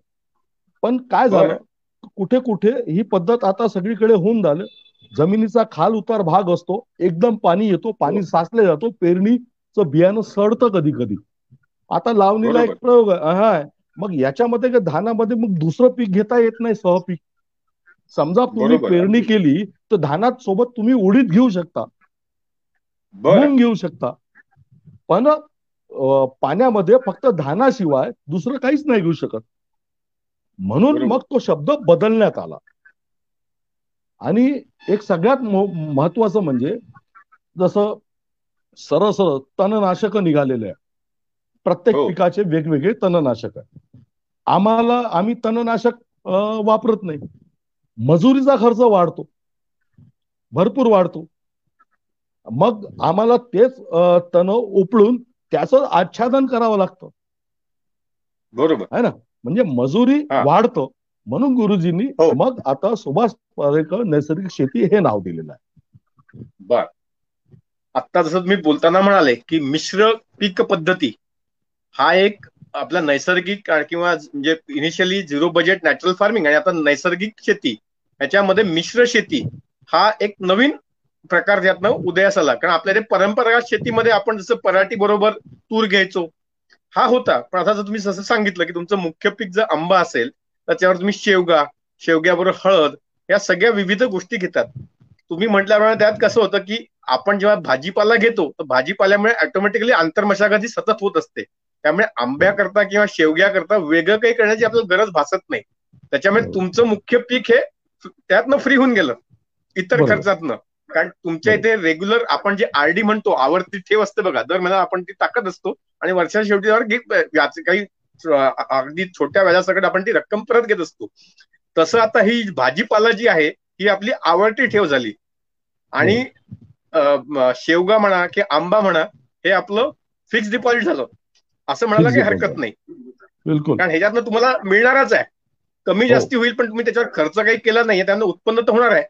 पण काय झालं. कुठे कुठे ही पद्धत आता सगळीकडे होऊन झालं. जमिनीचा खाल उतार भाग असतो. एकदम पाणी येतो पाणी हो. साचले जातो. पेरणीचं बियाणं सडतं कधी कधी. आता लावणीला एक. प्रयोग आहे हा. मग याच्यामध्ये धानामध्ये मग दुसरं पीक घेता येत नाही सहपीक समजा तुम्ही. पेरणी केली तर धानात सोबत तुम्ही उडीद घेऊ शकता मूग घेऊ शकता पण पाण्यामध्ये फक्त धानाशिवाय दुसरं काहीच नाही घेऊ शकत म्हणून. मग तो शब्द बदलण्यात आला आणि एक सगळ्यात महत्वाचं म्हणजे जसं सरळ तणनाशक निघालेले आहे प्रत्येक हो. पिकाचे वेगवेगळे तणनाशक आहे आम्हाला आम्ही तणनाशक वापरत नाही. मजुरीचा खर्च वाढतो. भरपूर वाढतो. मग आम्हाला तेच तण उपळून त्याचं आच्छादन करावं लागतं. बरोबर. आहे ना? म्हणजे मजुरी. वाढतं. म्हणून गुरुजींनी हो. मग आता सुभाष पालेकर नैसर्गिक शेती हे नाव दिलेलं आहे. बर. आता जसं तुम्ही बोलताना म्हणाले की मिश्र पीक पद्धती हा एक आपला नैसर्गिक किंवा म्हणजे initially zero budget natural farming आणि आता नैसर्गिक शेती याच्यामध्ये मिश्र शेती हा एक नवीन प्रकार यातनं उदयास आला. कारण आपल्या ते परंपरागत शेतीमध्ये आपण जसं पराठी बरोबर तूर घ्यायचो हा होता. पण आता जर तुम्ही जसं सांगितलं की तुमचं मुख्य पीक जर आंबा असेल तर त्यावर तुम्ही शेवगा शेवग्याबरोबर हळद या सगळ्या विविध गोष्टी घेतात. तुम्ही म्हटल्याप्रमाणे त्यात कसं होतं की आपण जेव्हा भाजीपाला घेतो तर भाजीपाल्यामुळे ऑटोमॅटिकली आंतरमशागत ही सतत होत असते. त्यामुळे आंब्याकरता किंवा शेवग्याकरता वेगळं काही करण्याची आपल्याला गरज भासत नाही. त्याच्यामुळे बरोबर. तुमचं मुख्य पीक हे त्यातनं फ्री होऊन गेलं. इतर. खर्चातनं. कारण तुमच्या इथे रेग्युलर आपण जे आरडी म्हणतो आवर्ती ठेव असते बघा. दर महिन्याला आपण ती टाकत असतो आणि वर्षाच्या शेवटी काही अगदी छोट्या व्याजासकट आपण ती रक्कम परत घेत असतो. तसं आता ही भाजीपाला जी आहे ही आपली आवडती ठेव झाली. आणि म, शेवगा म्हणा की आंबा म्हणा हे आपलं फिक्स डिपॉझिट झालं. असं म्हणायला काही हरकत. नाही. बिलकुल. कारण ह्याच्यातनं तुम्हाला मिळणारच आहे. कमी हो. जास्ती होईल पण तुम्ही त्याच्यावर खर्च काही केला नाही त्यानं उत्पन्न तर होणार आहे.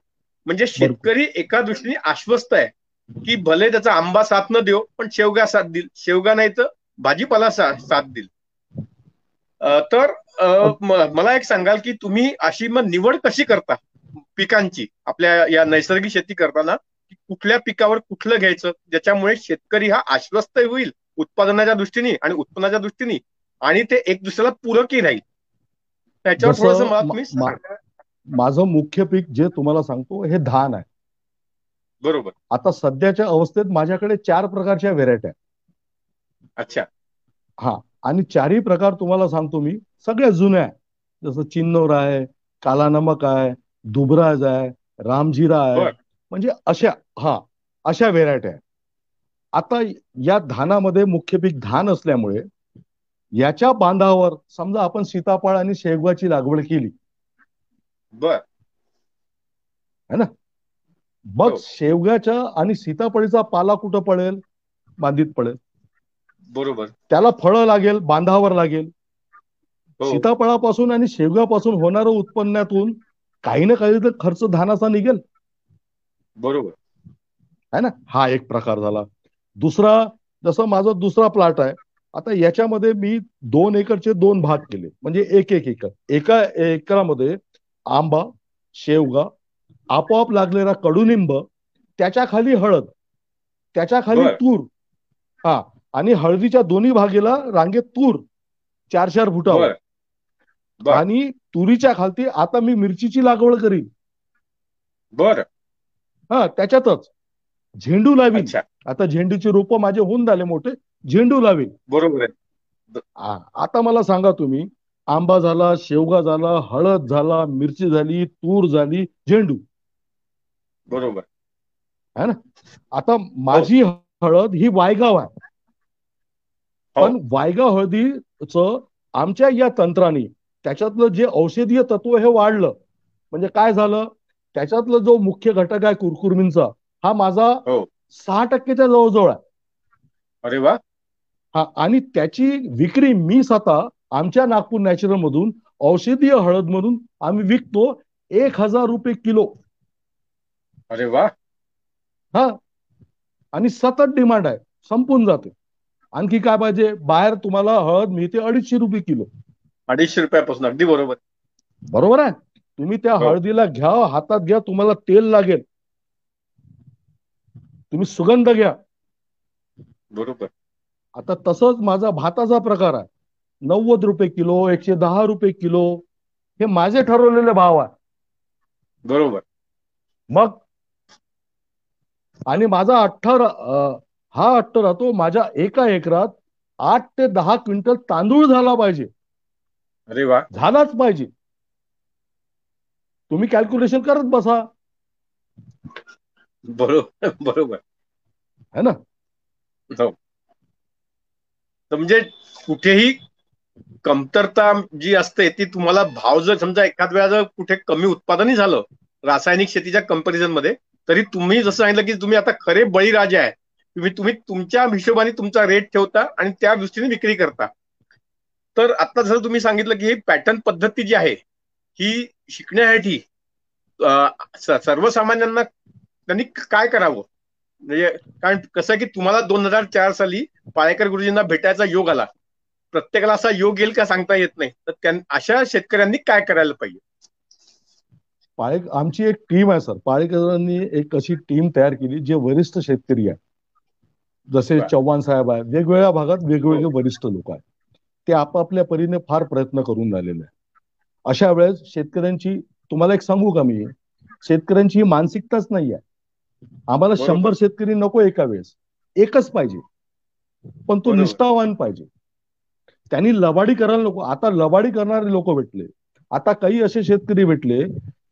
म्हणजे शेतकरी एका दृष्टीने आश्वस्त आहे की भले त्याचा आंबा साथ न देऊ पण शेवगा साथ देईल. शेवगा नाही तर भाजीपाला साथ देईल. तर मला एक सांगाल की तुम्ही अशी मग निवड कशी करता पिकांची? आपल्या या नैसर्गिक शेती करताना की कुठल्या पिकावर कुठलं घ्यायचं? ज्याच्यामुळे शेतकरी हा आश्वस्त होईल? उत्पादनाच्या दृष्टीने आणि उत्पन्नाच्या दृष्टीने. आणि ते एक दुसऱ्याला पूरकही राहील. त्याच्यावर थोडस मला. माझं मुख्य पीक जे तुम्हाला सांगतो हे धान आहे. बरोबर. आता सध्याच्या अवस्थेत माझ्याकडे चार प्रकारच्या व्हेरायटी आहेत. अच्छा. हा. आणि चारही प्रकार तुम्हाला सांगतो मी. सगळ्या जुन्या आहे जसं चिन्नोर आहे काला नमक आहे दुबराज आहे रामजिरा आहे. म्हणजे अशा हा अशा व्हेरायटी आहे आता या धानामध्ये मुख्य पीक धान असल्यामुळे याच्या बांधावर समजा आपण सीताफळ आणि शेवगाची लागवड केली. बर. मग हो. शेवगाच्या आणि सीताफळीचा पाला कुठं पडेल? बांधीत पडेल. बरोबर. त्याला फळं लागेल बांधावर लागेल. हो. सीताफळापासून आणि शेवगापासून होणारं उत्पन्नातून काही ना काही तर खर्च धानाचा निघेल. बरोबर. है ना? हा एक प्रकार झाला. दुसरा जसं माझा दुसरा प्लॉट आहे आता याच्यामध्ये मी दोन एकरचे दोन भाग केले. म्हणजे एक एक एकर. एका एकरामध्ये आंबा शेवगा आपोआप लागलेला कडुनिंब त्याच्याखाली हळद त्याच्याखाली. तूर हा आणि हळदीच्या दोन्ही भागेला रांगेत तूर चार चार फुटावर. आणि तुरीच्या खालती आता मी मिरचीची लागवड करीन. बर. हा त्याच्यातच. झेंडू लावीन. अच्छा. आता झेंडूची रोपं माझे होऊन झाले मोठे. झेंडू लावीन. बरोबर आहे. आता मला सांगा तुम्ही आंबा झाला शेवगा झाला हळद झाला मिरची झाली तूर झाली झेंडू. बरोबर. आता माझी हळद ही वायगाव आहे. हो. पण वायगाव हळदीचं आमच्या या तंत्राने त्याच्यातलं जे औषधीय तत्व हे वाढलं. म्हणजे काय झालं? त्याच्यातलं जो मुख्य घटक आहे कुरकुरमींचा हा माझा हो. सहा टक्केच्या जवळजवळ आहे. अरे वा. हा आणि त्याची विक्री मी स्वतः आमच्या नागपूर नॅचरल मधून औषधीय हळद म्हणून आम्ही विकतो एक हजार रुपये किलो. अरे वा. हा आणि सतत डिमांड आहे संपून जाते. आणखी काय पाहिजे? बाहेर तुम्हाला हळद मिळते अडीचशे रुपये किलो. अडीचशे रुपयापासून अगदी बरोबर. बरोबर आहे? तुम्ही त्या हो. हळदीला घ्या हातात घ्या तुम्हाला तेल लागेल. तुम्ही सुगंध घ्या. बरोबर. आता तसंच माझा भाताचा प्रकार आहे. नव्वद रुपये किलो एकशे दहा रुपये किलो हे माझे ठरवलेले भाव आहे. बरोबर. मग? आणि माझा अठ्ठा हा अठ्ठा राहतो माझ्या एका एकरात आठ ते दहा क्विंटल तांदूळ झाला पाहिजे. अरे वा. झालाच पाहिजे. तुम्ही कॅल्क्युलेशन करत बसा. बरोबर बरोबर. है ना? हो. तर म्हणजे कुठेही कमतरता जी असते ती तुम्हाला भाव जर समजा एखाद वेळा जर कुठे कमी उत्पादनही झालं रासायनिक शेतीच्या कंपॅरिझनमध्ये तरी तुम्ही जसं सांगितलं की तुम्ही आता खरे बळीराजे आहे. तुम्ही तुम्ही तुमच्या हिशोबाने तुमचा रेट ठेवता आणि त्या दृष्टीने विक्री करता. तर आता जसं तुम्ही सांगितलं की ही पॅटर्न पद्धती जी आहे ही शिकण्यासाठी सर्वसामान्यांना त्यांनी काय करावं? म्हणजे कारण कसं की तुम्हाला दोन हजार चार साली पाळेकर गुरुजींना भेटायचा योग आला. प्रत्येकाला असा योग येईल का सांगता येत नाही. तर अशा शेतकऱ्यांनी काय करायला पाहिजे? पाळे आमची एक टीम आहे सर पाळेकरांनी एक अशी टीम तयार केली जे वरिष्ठ शेतकरी आहे जसे. चव्हाण साहेब आहे वेगवेगळ्या भागात वेगवेगळे हो. वरिष्ठ लोक आहेत. ते आपापल्या परीने फार प्रयत्न करून राहिलेले आहे अशा वेळेस शेतकऱ्यांची तुम्हाला एक सांगू का मी? शेतकऱ्यांची ही मानसिकताच नाही आहे आम्हाला. शंभर शेतकरी नको एका वेळेस. एकच पाहिजे. पण तो. निष्ठावान पाहिजे. त्यांनी लबाडी करायला नको. आता लबाडी करणारे लोक भेटले. आता काही असे शेतकरी भेटले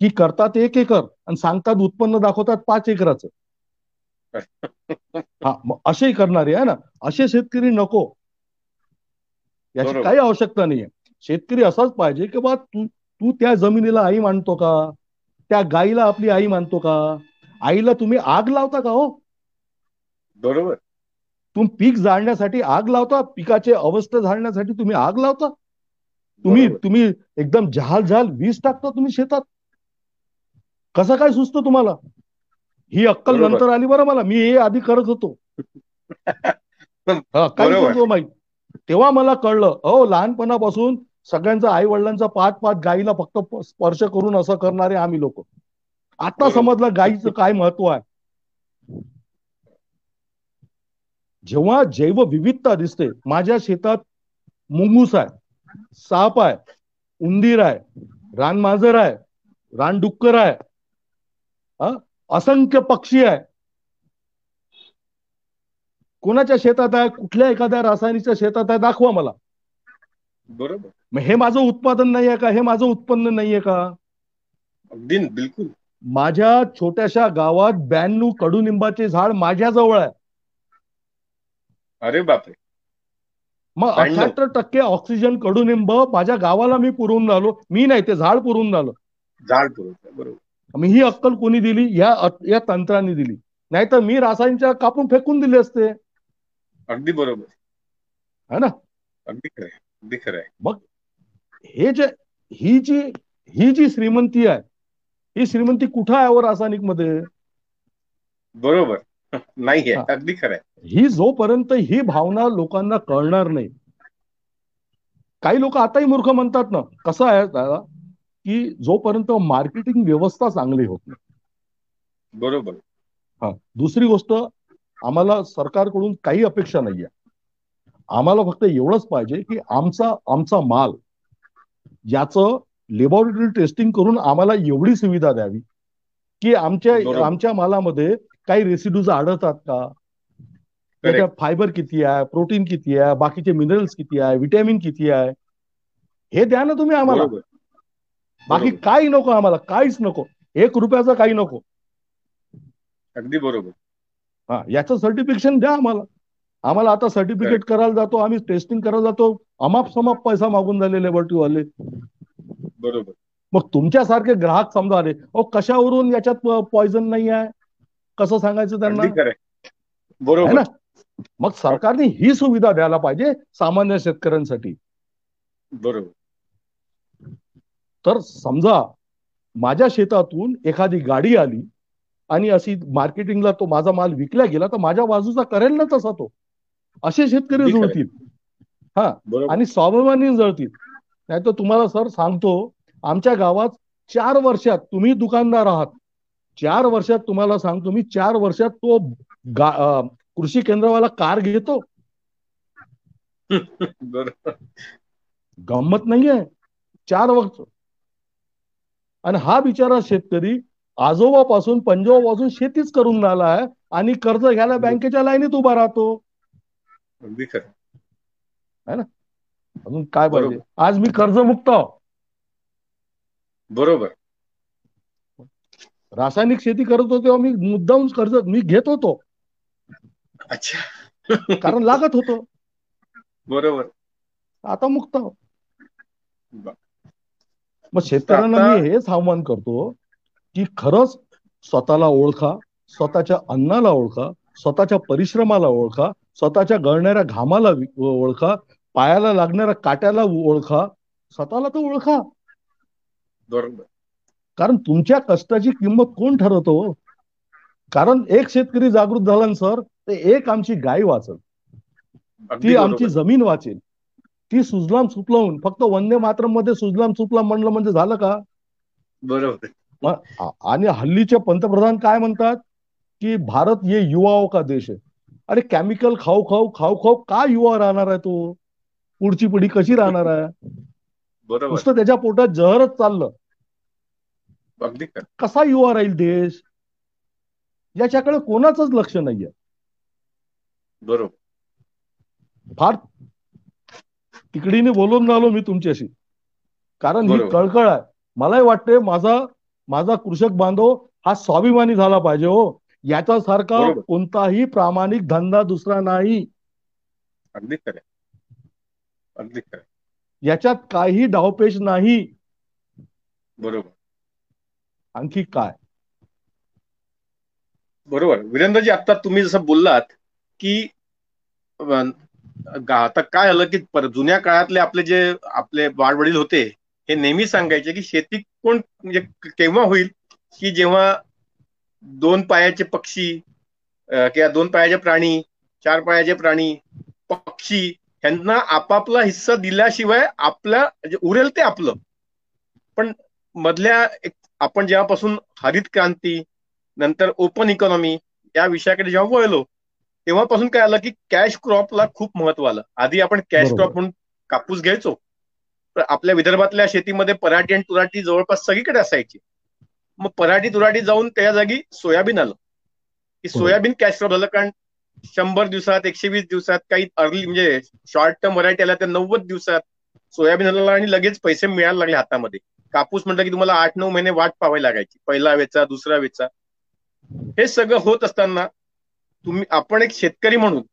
की करतात एक एकर आणि सांगतात उत्पन्न दाखवतात पाच एकराचं. हा असेही करणारे आहे ना. असे शेतकरी नको. याची. काही आवश्यकता नाहीये. शेतकरी असाच पाहिजे की बा तू तू त्या जमिनीला आई मानतो का? त्या गाईला आपली आई मानतो का? आईला तुम्ही आग लावता का हो? बरोबर. तुम्ही पीक जाळण्यासाठी आग लावता पिकाचे अवस्था झाडण्यासाठी तुम्ही आग लावता? तुम्ही. तुम्ही एकदम जहाल जहाल वीज टाकता तुम्ही शेतात? कसं काय सुचतं तुम्हाला? ही अक्कल. नंतर आली बरं मला. मी हे आधी करत होतो. करतो माहीत. तेव्हा मला कळलं अहो लहानपणापासून सगळ्यांचा आई वडिलांचा पाच पाच गाईला फक्त स्पर्श करून असं करणारे आम्ही लोक. आता बरोबर. समजलं गाईचं काय महत्त्व आहे. जेव्हा जैवविविधता दिसते माझ्या शेतात मुंगूस आहे साप आहे उंदीर आहे रानमांजर आहे रानडुक्कर आहे हा? असंख्य पक्षी आहे. कोणाच्या शेतात आहे कुठल्या एखाद्या रासायनिकच्या शेतात आहे दाखवा मला. बरोबर. हे माझं उत्पादन नाही आहे का? हे माझं उत्पन्न नाहीये का? अगदी बिलकुल. माझ्या छोट्याशा गावात ब्याण्णव कडुनिंबाचे झाड माझ्या जवळ आहे. अरे बापरे. मग 92. अठ्याहत्तर टक्के ऑक्सिजन कडुनिंब माझ्या गावाला मी पुरवून आलो. मी नाही ते झाड पुरवून आलो. झाड पुरवठा बरोबर. मग ही अक्कल कोणी दिली? या या तंत्राने दिली. नाहीतर मी रासायनिकच्या कापून फेकून दिले असते. अगदी बरोबर. है ना? अगदी खरं आहे अगदी खरं आहे. हे जे ही जी ही जी श्रीमंती आहे ही श्रीमंती कुठं आहे रासायनिकमध्ये बरोबर. नाहीये. हा. अगदी खरं आहे. ही जोपर्यंत ही भावना लोकांना कळणार नाही काही लोक आताही मूर्ख म्हणतात ना कसं आहे दादा की जोपर्यंत मार्केटिंग व्यवस्था चांगली होत नाही. बरोबर. हा. दुसरी गोष्ट आम्हाला सरकारकडून काही अपेक्षा नाहीये. आम्हाला फक्त एवढंच पाहिजे की आमचा आमचा माल याचं लेबॉरेटरी टेस्टिंग करून आम्हाला एवढी सुविधा द्यावी की आमच्या. आमच्या मालामध्ये काही रेसिड्यूज आढळतात का? त्याच्यात फायबर किती आहे प्रोटीन किती आहे बाकीचे मिनरल्स किती आहे विटॅमिन किती आहे? हे द्या ना तुम्ही आम्हाला. बाकी. काही नको आम्हाला काहीच नको. एक रुपयाचं काही नको. अगदी बरोबर. हा याचं सर्टिफिकेशन द्या आम्हाला. आम्हाला आता सर्टिफिकेट करायला जातो आम्ही टेस्टिंग करायला जातो. अमाप समाप पैसा मागून झाले लेबॉरेटरीवाले बरोबर. मग तुमच्यासारखे ग्राहक समजा आले अहो कशावरून याच्यात पॉइझन नाही आहे कसं सांगायचं त्यांना? बरोबर. मग सरकारने ही सुविधा द्यायला पाहिजे सामान्य शेतकऱ्यांसाठी. बरोबर. तर समजा माझ्या शेतातून एखादी गाडी आली आणि अशी मार्केटिंगला तो माझा माल विकला गेला तर माझ्या बाजूचा करेल ना तसा तो? असे शेतकरी. जुळतील. हा. बरोबर. आणि स्वाभिमानी जळतील. नाही तर तुम्हाला सर सांगतो आमच्या गावात चार वर्षात तुम्ही दुकानदार आहात. चार वर्षात तुम्हाला सांगतो मी चार वर्षात तो कृषी केंद्रवाला कार घेतो. गंमत नाहीये. चार वर्ष आणि हा बिचारा शेतकरी आजोबापासून पंजोबापासून शेतीच करून आला आहे आणि कर्ज घ्यायला बँकेच्या लाईनीत उभा राहतो. अगदी खरं. अजून काय पाहिजे. आज मी कर्जमुक्त आहो. बरोबर. रासायनिक शेती करत होतो तेव्हा मी मुद्दाम कर्ज मी घेत होतो. अच्छा. कारण लागत होतो. बरोबर. आता मुक्त मग शेतकऱ्यांना मी हेच आव्हान करतो की खरंच स्वतःला ओळखा स्वतःच्या अन्नाला ओळखा स्वतःच्या परिश्रमाला ओळखा स्वतःच्या गळणाऱ्या घामाला ओळखा पायाला लागणाऱ्या काट्याला ओळखा स्वतःला तर ओळखा. बरोबर. कारण तुमच्या कष्टाची किंमत कोण ठरवतो? कारण एक शेतकरी जागृत झाला ना सर ते एक आमची गाय वाचल. ती. आमची जमीन वाचेल. ती सुजलाम सुफलावून फक्त वंदे मातरममध्ये सुजलाम सुफलाम म्हणलं म्हणजे झालं का? बरोबर. आणि हल्लीचे पंतप्रधान काय म्हणतात? की भारत ये युवाओं का देश आहे? अरे केमिकल खाऊ खाऊ खाऊ खाऊ का युवा राहणार आहे तो? पुढची पिढी कशी राहणार आहे? बरोबर. नुसतं त्याच्या पोटात जहरच चाललं. अगदी कसा युवा राहील देश? याच्याकडे कोणाचंच लक्ष नाहीये. बरोबर. फार तिकडीने बोलून राहिलो मी तुमच्याशी. कारण ही. कळकळ आहे. मलाही वाटते माझा माझा कृषक बांधव हा स्वाभिमानी झाला पाहिजे हो. याच्यासारखा. कोणताही प्रामाणिक धंदा दुसरा नाही. अगदी खरं अगदी याच्यात काही डावपेच नाही. बरोबर. आणखी काय? बरोबर. वीरेंद्रजी आता तुम्ही जसं बोललात की आता काय झालं की पर- जुन्या काळातले आपले जे आपले वाडवडील होते हे नेहमी सांगायचे की शेती कोण म्हणजे केव्हा होईल की जेव्हा दोन पायाचे पक्षी किंवा दोन पायाचे प्राणी चार पायाचे प्राणी पक्षी यांना आपापला हिस्सा दिल्याशिवाय आपल्या म्हणजे उरेल ते आपलं पण मधल्या एक आपण जेव्हापासून हरित क्रांती नंतर ओपन इकॉनॉमी या विषयाकडे जेव्हा वळलो तेव्हापासून काय आलं की कॅश क्रॉपला खूप महत्त्व आलं आधी आपण कॅश. क्रॉप म्हणून कापूस घ्यायचो तर आपल्या विदर्भातल्या शेतीमध्ये पराठी आणि तुराटी जवळपास सगळीकडे असायची मग पराठी तुराटी जाऊन त्या जागी सोयाबीन आलं की. सोयाबीन कॅश क्रॉप झालं कारण शंभर दिवसात एकशे वीस दिवसात काही अर्ली म्हणजे शॉर्ट टर्म व्हरायटी आल्या त्या नव्वद दिवसात सोयाबीन आला आणि लगेच पैसे मिळायला लागले हातामध्ये. कापूस म्हटलं की तुम्हाला आठ नऊ महिने वाट पाहावी लागायची. पहिला वेचा दुसरा वेचा. हे सगळं होत असताना तुम्ही आपण एक शेतकरी म्हणून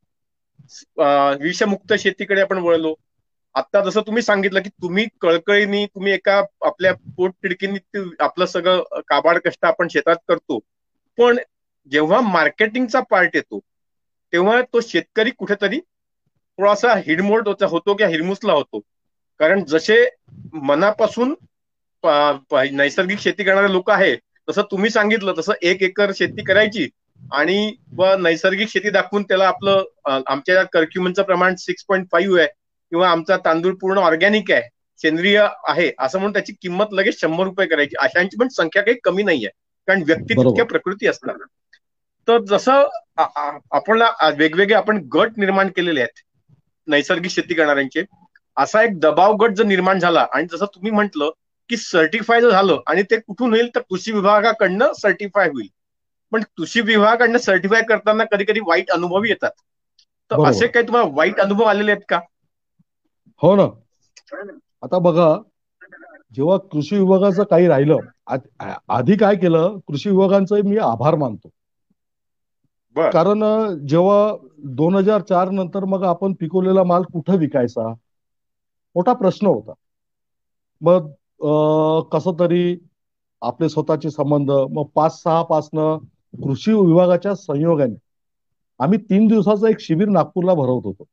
विषमुक्त शेतीकडे आपण वळलो. आता जसं तुम्ही सांगितलं की तुम्ही कळकळीनी तुम्ही एका आपल्या पोट तिडकीनी आपलं सगळं काबाड कष्ट आपण शेतात करतो. पण जेव्हा मार्केटिंगचा पार्ट येतो तेव्हा तो शेतकरी कुठेतरी थोडासा हिडमोड होतो किंवा हिरमुसला होतो. कारण जसे मनापासून नैसर्गिक शेती करणारे लोक आहे तसं तुम्ही सांगितलं तसं एक एकर शेती करायची आणि व नैसर्गिक शेती दाखवून त्याला आपलं आमच्या कर्क्युमनचं प्रमाण सिक्स पॉईंट फाईव्ह आहे किंवा आमचा तांदूळ पूर्ण ऑर्गॅनिक आहे सेंद्रिय आहे असं म्हणून त्याची किंमत लगेच शंभर रुपये करायची. अशांची पण संख्या काही कमी नाहीये. कारण व्यक्ती तितक्या प्रकृती असतात. तर जसं आपण वेगवेगळे आपण गट निर्माण केलेले आहेत नैसर्गिक शेती करणाऱ्यांचे असा एक दबाव गट जर निर्माण झाला आणि जसं तुम्ही म्हंटल की सर्टिफाय जर झालं आणि ते कुठून होईल तर कृषी विभागाकडनं सर्टिफाय होईल. पण कृषी विभागाकडनं सर्टिफाय करताना कधी कधी वाईट अनुभव येतात. तर असे काही तुम्हाला वाईट अनुभव आलेले आहेत का? हो ना. आता बघा जेव्हा कृषी विभागाचं काही राहिलं आधी काय केलं कृषी विभागांचं मी आभार मानतो. कारण जेव्हा दोन हजार चार नंतर मग आपण पिकवलेला माल कुठं विकायचा? मोठा प्रश्न होता. मग कस तरी आपले स्वतःचे संबंध मग पाच सहा पासनं कृषी विभागाच्या संयोगाने आम्ही तीन दिवसाचं एक शिबिर नागपूरला भरवत होतो.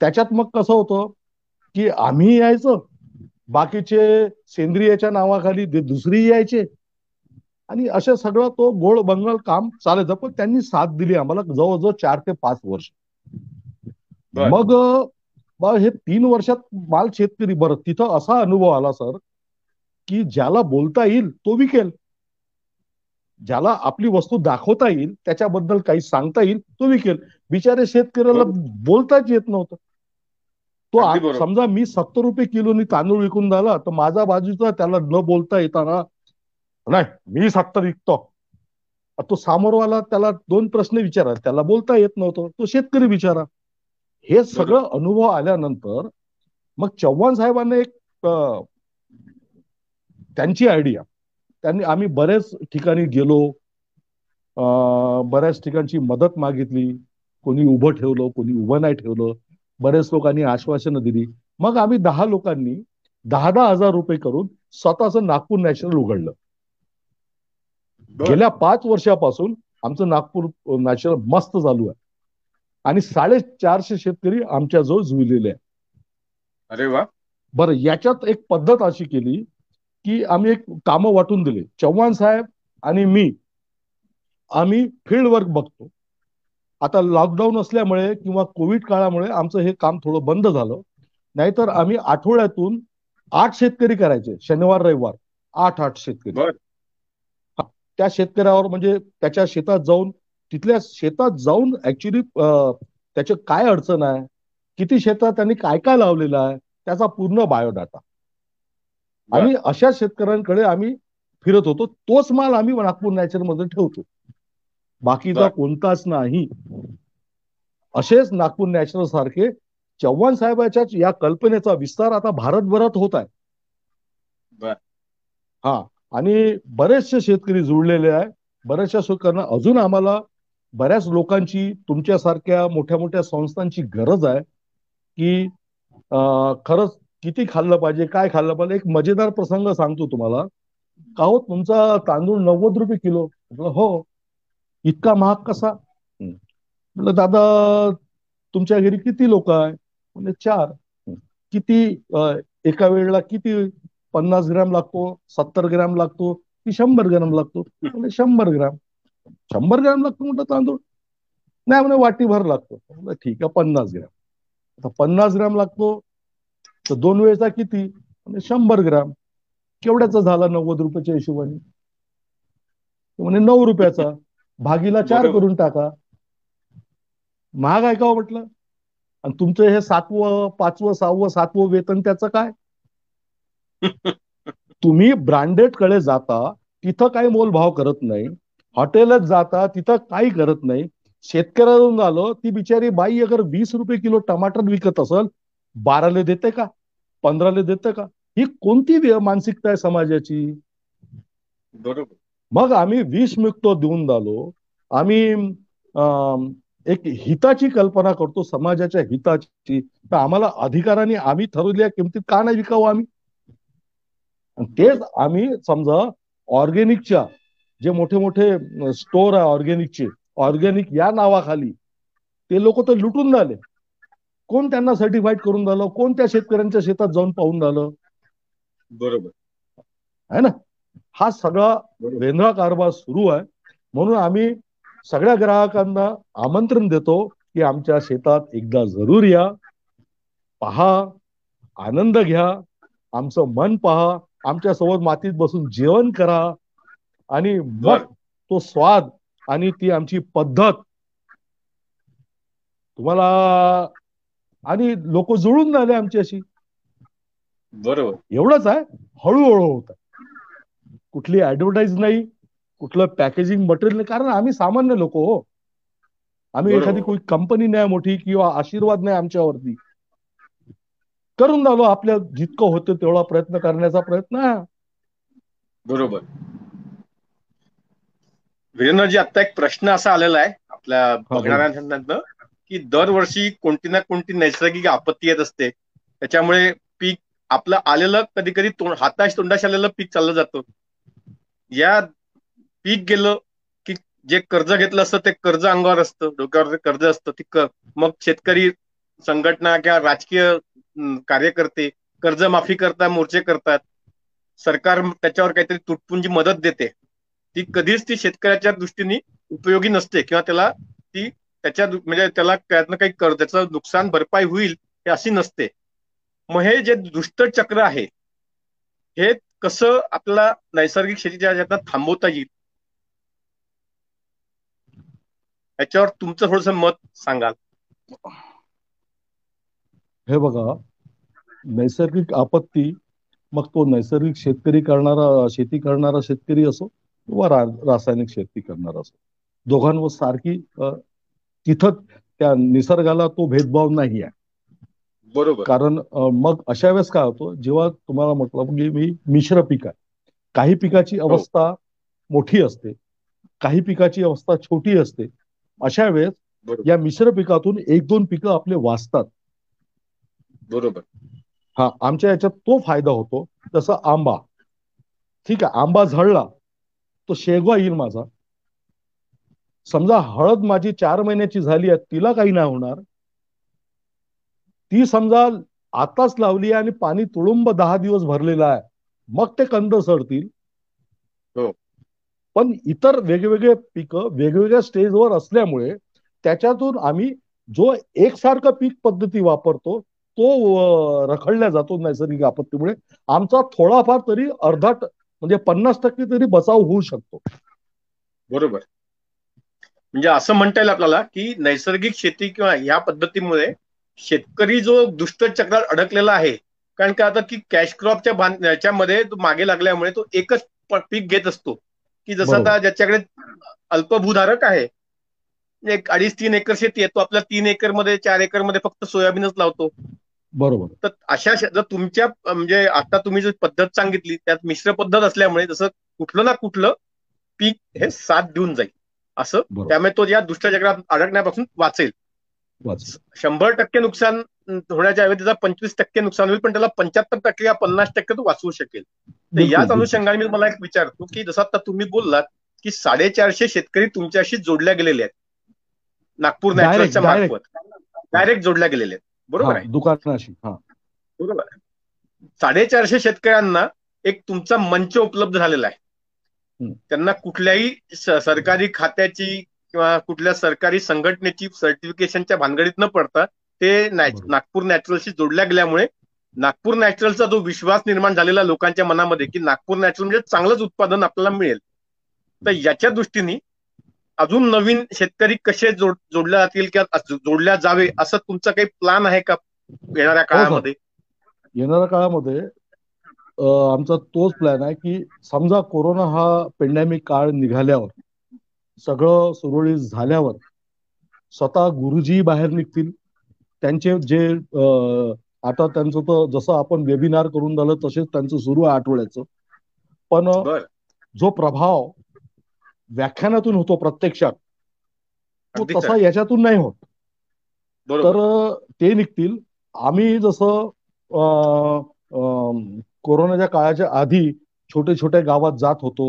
त्याच्यात मग कसं होतं की आम्ही यायचं बाकीचे सेंद्रियच्या नावाखाली दुसरी यायचे आणि असे सगळं तो गोळ बंगल काम चालायचं. पण त्यांनी साथ दिली आम्हाला जवळजवळ चार ते पाच वर्ष. मग हे तीन वर्षात माल शेतकरी बरं तिथं असा अनुभव आला सर की ज्याला बोलता येईल तो विकेल. ज्याला आपली वस्तू दाखवता येईल त्याच्याबद्दल काही सांगता येईल तो विकेल. बिचारे शेतकऱ्याला बोलताच येत नव्हतं. तो समजा मी सत्तर रुपये किलोनी तांदूळ विकून झाला तर माझा बाजूचा त्याला न बोलता येताना नाही मी सत्तर विकतो. तो सामोरवाला त्याला दोन प्रश्न विचारा. त्याला बोलता येत नव्हतं. तो शेतकरी विचारा. हे सगळं अनुभव आल्यानंतर मग चव्हाण साहेबांना एक त्यांची आयडिया त्यांनी आम्ही बरेच ठिकाणी गेलो. बऱ्याच ठिकाणची मदत मागितली. कोणी उभं ठेवलं कोणी उभं नाही ठेवलं. बरेच लोकांनी आश्वासनं दिली. मग आम्ही दहा लोकांनी दहा दहा हजार रुपये करून स्वतःच नागपूर नॅशनल उघडलं. गेल्या पाच वर्षापासून आमचं नागपूर नॅशनल मस्त चालू आहे. आणि साडेचारशे शेतकरी आमच्याजवळ जुळलेले आहे अरे वा. बरं याच्यात एक पद्धत अशी केली की आम्ही एक कामं वाटून दिले. चव्हाण साहेब आणि मी आम्ही फील्ड वर्क बघतो. आता लॉकडाऊन असल्यामुळे किंवा कोविड काळामुळे आमचं हे काम थोडं बंद झालं. नाहीतर आम्ही आठवड्यातून आठ शेतकरी करायचे शनिवार रविवार आठ आठ शेतकरी. त्या शेतकऱ्यावर म्हणजे त्याच्या शेतात जाऊन तिथल्या शेतात जाऊन ऍक्च्युली त्याच्या काय अडचण आहे? किती शेतात त्यांनी काय काय लावलेलं आहे? त्याचा पूर्ण बायोडाटा आणि अशा शेतकऱ्यांकडे आम्ही फिरत होतो. तोच माल आम्ही नागपूर नॅचरमध्ये ठेवतो. बाकीचा कोणताच नाही. असेच नागपूर नॅचरल सारखे चव्हाण साहेबाच्या या कल्पनेचा विस्तार आता भारतभरात होत आहे. हा. आणि बरेचसे शेतकरी जुळलेले आहे. बऱ्याचशा शेतकऱ्यांना अजून आम्हाला बऱ्याच लोकांची तुमच्यासारख्या मोठ्या मोठ्या संस्थांची गरज आहे की खरंच किती खाल्लं पाहिजे काय खाल्लं पाहिजे एक मजेदार प्रसंग सांगतो तुम्हाला. का हो तुमचा तांदूळ नव्वद रुपये किलो. म्हटलं हो. इतका महाग कसा? म्हटलं दादा तुमच्या घरी किती लोक आहे? म्हणजे चार. किती एका वेळेला किती पन्नास ग्रॅम लागतो सत्तर ग्रॅम लागतो की शंभर ग्रॅम लागतो. म्हणजे शंभर ग्रॅम. शंभर ग्रॅम लागतो म्हटलं तांदूळ. नाही म्हणजे वाटीभर लागतो. ठीक आहे पन्नास ग्रॅम. आता पन्नास ग्रॅम लागतो तर दोन वेळचा किती? म्हणजे शंभर ग्राम. केवढ्याचा झाला नव्वद रुपयाच्या हिशोबाने? म्हणजे नऊ रुपयाचा. भागीला चार करून टाका. महाग आहे का हो म्हटलं? आणि तुमचं हे सातवं पाचवं सहावं सातवं वेतन त्याचं काय? तुम्ही ब्रँडेडकडे जाता तिथं काही मोलभाव करत नाही. हॉटेलच जाता तिथं काही करत नाही. शेतकऱ्याकडून झालं ती बिचारी बाई अगर वीस रुपये किलो टमाटर विकत असेल बाराले देते का? पंधराले देते का? ही कोणती मानसिकता आहे समाजाची? बरोबर. मग आम्ही वीस मुक्त देऊन झालो. आम्ही एक हिताची कल्पना करतो समाजाच्या हिताची. तर आम्हाला अधिकाराने आम्ही ठरवलेल्या किमतीत का नाही विकावं आम्ही? तेच आम्ही समजा ऑर्गेनिकच्या जे मोठे मोठे स्टोर आहे ऑर्गेनिकचे ऑर्गेनिक या नावाखाली ते लोक तर लुटून झाले कोण त्यांना सर्टिफाईड करून झालं कोण त्या शेतकऱ्यांच्या शेतात जाऊन पाहून झालं बरोबर. आहे ना? हा सगळा वेंधळा कारभार सुरू आहे. म्हणून आम्ही सगळ्या ग्राहकांना आमंत्रण देतो की आमच्या शेतात एकदा जरूर या. पहा आनंद घ्या आमचं मन पहा. आमच्यासोबत मातीत बसून जेवण करा. आणि मग. तो स्वाद आणि ती आमची पद्धत तुम्हाला आणि लोक जुळून झाले आमच्याशी बरोबर. एवढंच आहे. हळूहळू होत आहे. कुठली ऍडव्हर्टाईज नाही कुठलं पॅकेजिंग मटेरियल नाही. कारण आम्ही सामान्य लोक हो. आम्ही. एखादी कोणी कंपनी नाही मोठी किंवा आशीर्वाद नाही आमच्यावरती. करून झालो आपल्या जितकं होतं तेवढा प्रयत्न करण्याचा प्रयत्न बरोबर. वीरेंद्रजी आता एक प्रश्न असा आलेला आहे आपल्या. बघणाऱ्यांना की दरवर्षी कोणती ना कोणती नैसर्गिक आपत्ती येत असते. त्याच्यामुळे पीक आपलं आलेलं कधी कधी तोंड हाताश तोंडाशी आलेलं पीक चाललं जातं. या पीक गेलं की जे कर्ज घेतलं असतं ते कर्ज अंगावर असतं डोक्यावर कर्ज असतं ती मग शेतकरी संघटना किंवा राजकीय कार्यकर्ते कर्जमाफी करतात मोर्चे करतात. सरकार त्याच्यावर काहीतरी तुटपुंजी मदत देते. ती कधीच ती शेतकऱ्याच्या दृष्टीने उपयोगी नसते किंवा त्याला ती त्याच्या म्हणजे त्याला त्यातनं काही कर त्याचं नुकसान भरपाई होईल हे अशी नसते. मग हे जे दुष्ट चक्र आहे हे कसं आपल्याला नैसर्गिक शेतीच्या ह्याच्यात थांबवता येईल? याच्यावर तुमचं थोडस मत सांगाल. हे बघा नैसर्गिक आपत्ती मग तो नैसर्गिक शेतकरी करणारा शेती करणारा शेतकरी असो किंवा रा- रासायनिक शेती करणारा असो. दोघांवर सारखी तिथं त्या निसर्गाला तो भेदभाव नाही आहे. बरोबर. कारण मग अशा वेळेस काय होतं जेव्हा तुम्हाला म्हटलं की मी मिश्र पीक आहे काही पिकाची अवस्था मोठी असते काही पिकाची अवस्था छोटी असते. अशा वेळेस या मिश्र पिकातून एक दोन पिकं आपले वाचतात. बरोबर. हा आमच्या याच्यात तो फायदा होतो जसं आंबा. ठीक आहे आंबा झडला तो शेगवा येईल माझा. समजा हळद माझी चार महिन्याची झाली आहे तिला काही नाही होणार. ती समजा आताच लावली आहे आणि पाणी तुडुंब दहा दिवस भरलेलं आहे मग ते कंद सरतील हो. पण इतर वेगवेगळे पिकं वेगवेगळ्या स्टेजवर असल्यामुळे त्याच्यातून आम्ही जो एकसारखं पीक पद्धती वापरतो तो रखडला जातो नैसर्गिक आपत्तीमुळे. आमचा थोडाफार तरी अर्धा म्हणजे पन्नास टक्के तरी बचाव होऊ शकतो. बरोबर. म्हणजे असं म्हणता येईल आपल्याला की नैसर्गिक शेती किंवा या पद्धतीमुळे शेतकरी जो दुष्ट चक्रात अडकलेला आहे कारण का आता की कॅश क्रॉपच्या याच्यामध्ये तो मागे लागल्यामुळे तो एकच पीक घेत असतो. की जसं. आता ज्याच्याकडे अल्पभूधारक आहे एक अडीच तीन एकर शेती आहे तो आपल्या तीन एकरमध्ये चार एकरमध्ये फक्त सोयाबीनच लावतो. बरोबर. तर अशा जर तुमच्या म्हणजे आता तुम्ही जी पद्धत सांगितली त्यात मिश्र पद्धत असल्यामुळे जसं कुठलं ना कुठलं पीक हे साथ देऊन जाईल. असं त्यामुळे तो या दुष्टचक्रात अडकण्यापासून वाचेल. वाच शंभर टक्के नुकसान होण्याच्या ऐवजी त्याचा पंचवीस टक्के नुकसान होईल पण त्याला पंच्याहत्तर टक्के या पन्नास टक्के तो वाचवू शकेल. तर याच. अनुषंगाने मी मला एक विचारतो की जसं आता तुम्ही बोललात की साडेचारशे शेतकरी तुमच्याशी जोडल्या गेलेले आहेत. नागपूर नॅचरलच्या. मार्फत. डायरेक्ट जोडल्या गेलेले आहेत. बरोबर आहे? दुकानाशी बरोबर आहे. साडेचारशे शेतकऱ्यांना एक तुमचा मंच उपलब्ध झालेला आहे. त्यांना कुठल्याही सरकारी खात्याची किंवा कुठल्या सरकारी संघटनेची सर्टिफिकेशनच्या भानगडीत न पडता ते. नागपूर नॅचरलशी जोडल्या गेल्यामुळे नागपूर नॅचरलचा जो विश्वास निर्माण झालेला लोकांच्या मनामध्ये की नागपूर नॅचरल म्हणजे चांगलंच उत्पादन आपल्याला मिळेल. तर याच्या दृष्टीने अजून नवीन शेतकरी कसे जोड जोडल्या जातील किंवा जोडल्या जावे असं तुमचा काही प्लान आहे का येणाऱ्या हो, काळामध्ये? येणाऱ्या काळामध्ये आमचा तोच प्लॅन आहे की समजा कोरोना हा पेंडॅमिक काळ निघाल्यावर सगळं सुरळीत झाल्यावर स्वतः गुरुजी बाहेर निघतील. त्यांचे जे आता त्यांचं तर जसं आपण वेबिनार करून झालं तसेच त्यांचं सुरू आहे आठवड्याचं. पण जो प्रभाव व्याख्यानातून होतो प्रत्यक्षात. तो तसा याच्यातून नाही होत. तर ते निघतील. आम्ही जसं कोरोनाच्या काळाच्या आधी छोटे छोट्या गावात जात होतो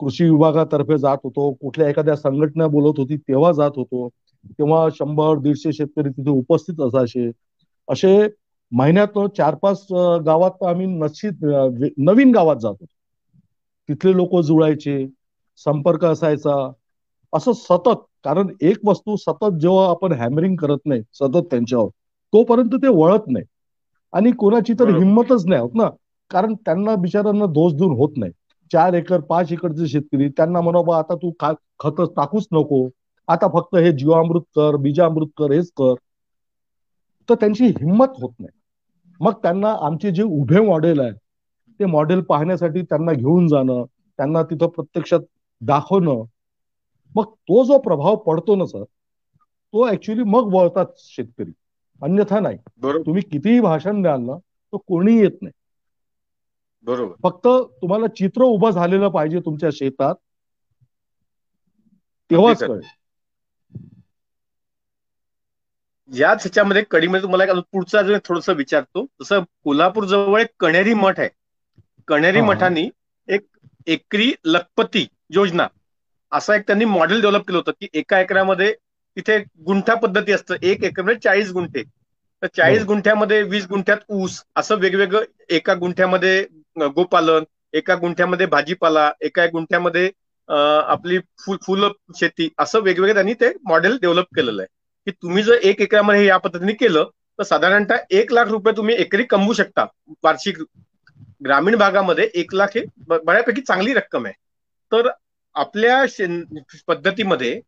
कृषी विभागातर्फे जात होतो कुठल्या एखाद्या संघटना बोलत होती तेव्हा जात होतो तेव्हा शंभर दीडशे शेतकरी तिथे उपस्थित असायचे. असे महिन्यात चार पाच गावात आम्ही नक्षित नवीन गावात जातो तिथले लोक जुळायचे. संपर्क असायचा. असं सतत कारण एक वस्तू सतत जेव्हा आपण हॅमरिंग करत नाही सतत त्यांच्यावर तोपर्यंत ते वळत नाही. आणि कोणाची तर हिंमतच नाही होत ना. कारण त्यांना बिचारांना दोष देऊन होत नाही. चार एकर पाच एकरचे शेतकरी त्यांना म्हणा आता तू खत टाकूच नको. आता फक्त हे जीवामृत कर बीजामृत कर हेच कर. तर त्यांची हिंमत होत नाही. मग त्यांना आमचे जे उभे मॉडेल आहे ते मॉडेल पाहण्यासाठी त्यांना घेऊन जाणं त्यांना तिथं प्रत्यक्षात दाखवणं. मग तो जो प्रभाव पडतो ना सर तो ऍक्च्युली मग वळतात शेतकरी. अन्यथा नाही. तुम्ही कितीही भाषण द्याल ना तो कोणी येत नाही. बरोबर. फक्त तुम्हाला चित्र उभं झालेलं पाहिजे तुमच्या शेतात. तेव्हाच कळेल. याच ह्याच्यामध्ये कडीमध्ये तुम्हाला पुढचं अजून थोडस विचारतो. जसं कोल्हापूर जवळ एक कणेरी मठ आहे. कणेरी मठानी एक एकरी लखपती योजना. असा एक त्यांनी मॉडेल डेव्हलप केलं होतं की एका एकरामध्ये तिथे गुंठा पद्धती असतं. एक एकर म्हणजे चाळीस गुंठे. तर चाळीस गुंठ्यामध्ये वीस गुंठ्यात ऊस असं वेगवेगळं एका गुंठ्यामध्ये गोपालन एका गुंठ्यामध्ये भाजीपाला एका गुंठ्यामध्ये आपली फुल फुलं शेती असं वेगवेगळं त्यांनी ते मॉडेल डेव्हलप केलेलं आहे. की तुम्ही जर एक एकरामध्ये या पद्धतीने केलं तर साधारणतः एक लाख रुपये तुम्ही एकरी कमवू शकता वार्षिक. ग्रामीण भागामध्ये एक लाख हे बऱ्यापैकी चांगली रक्कम आहे. तर आपल्या पद्धतीमध्ये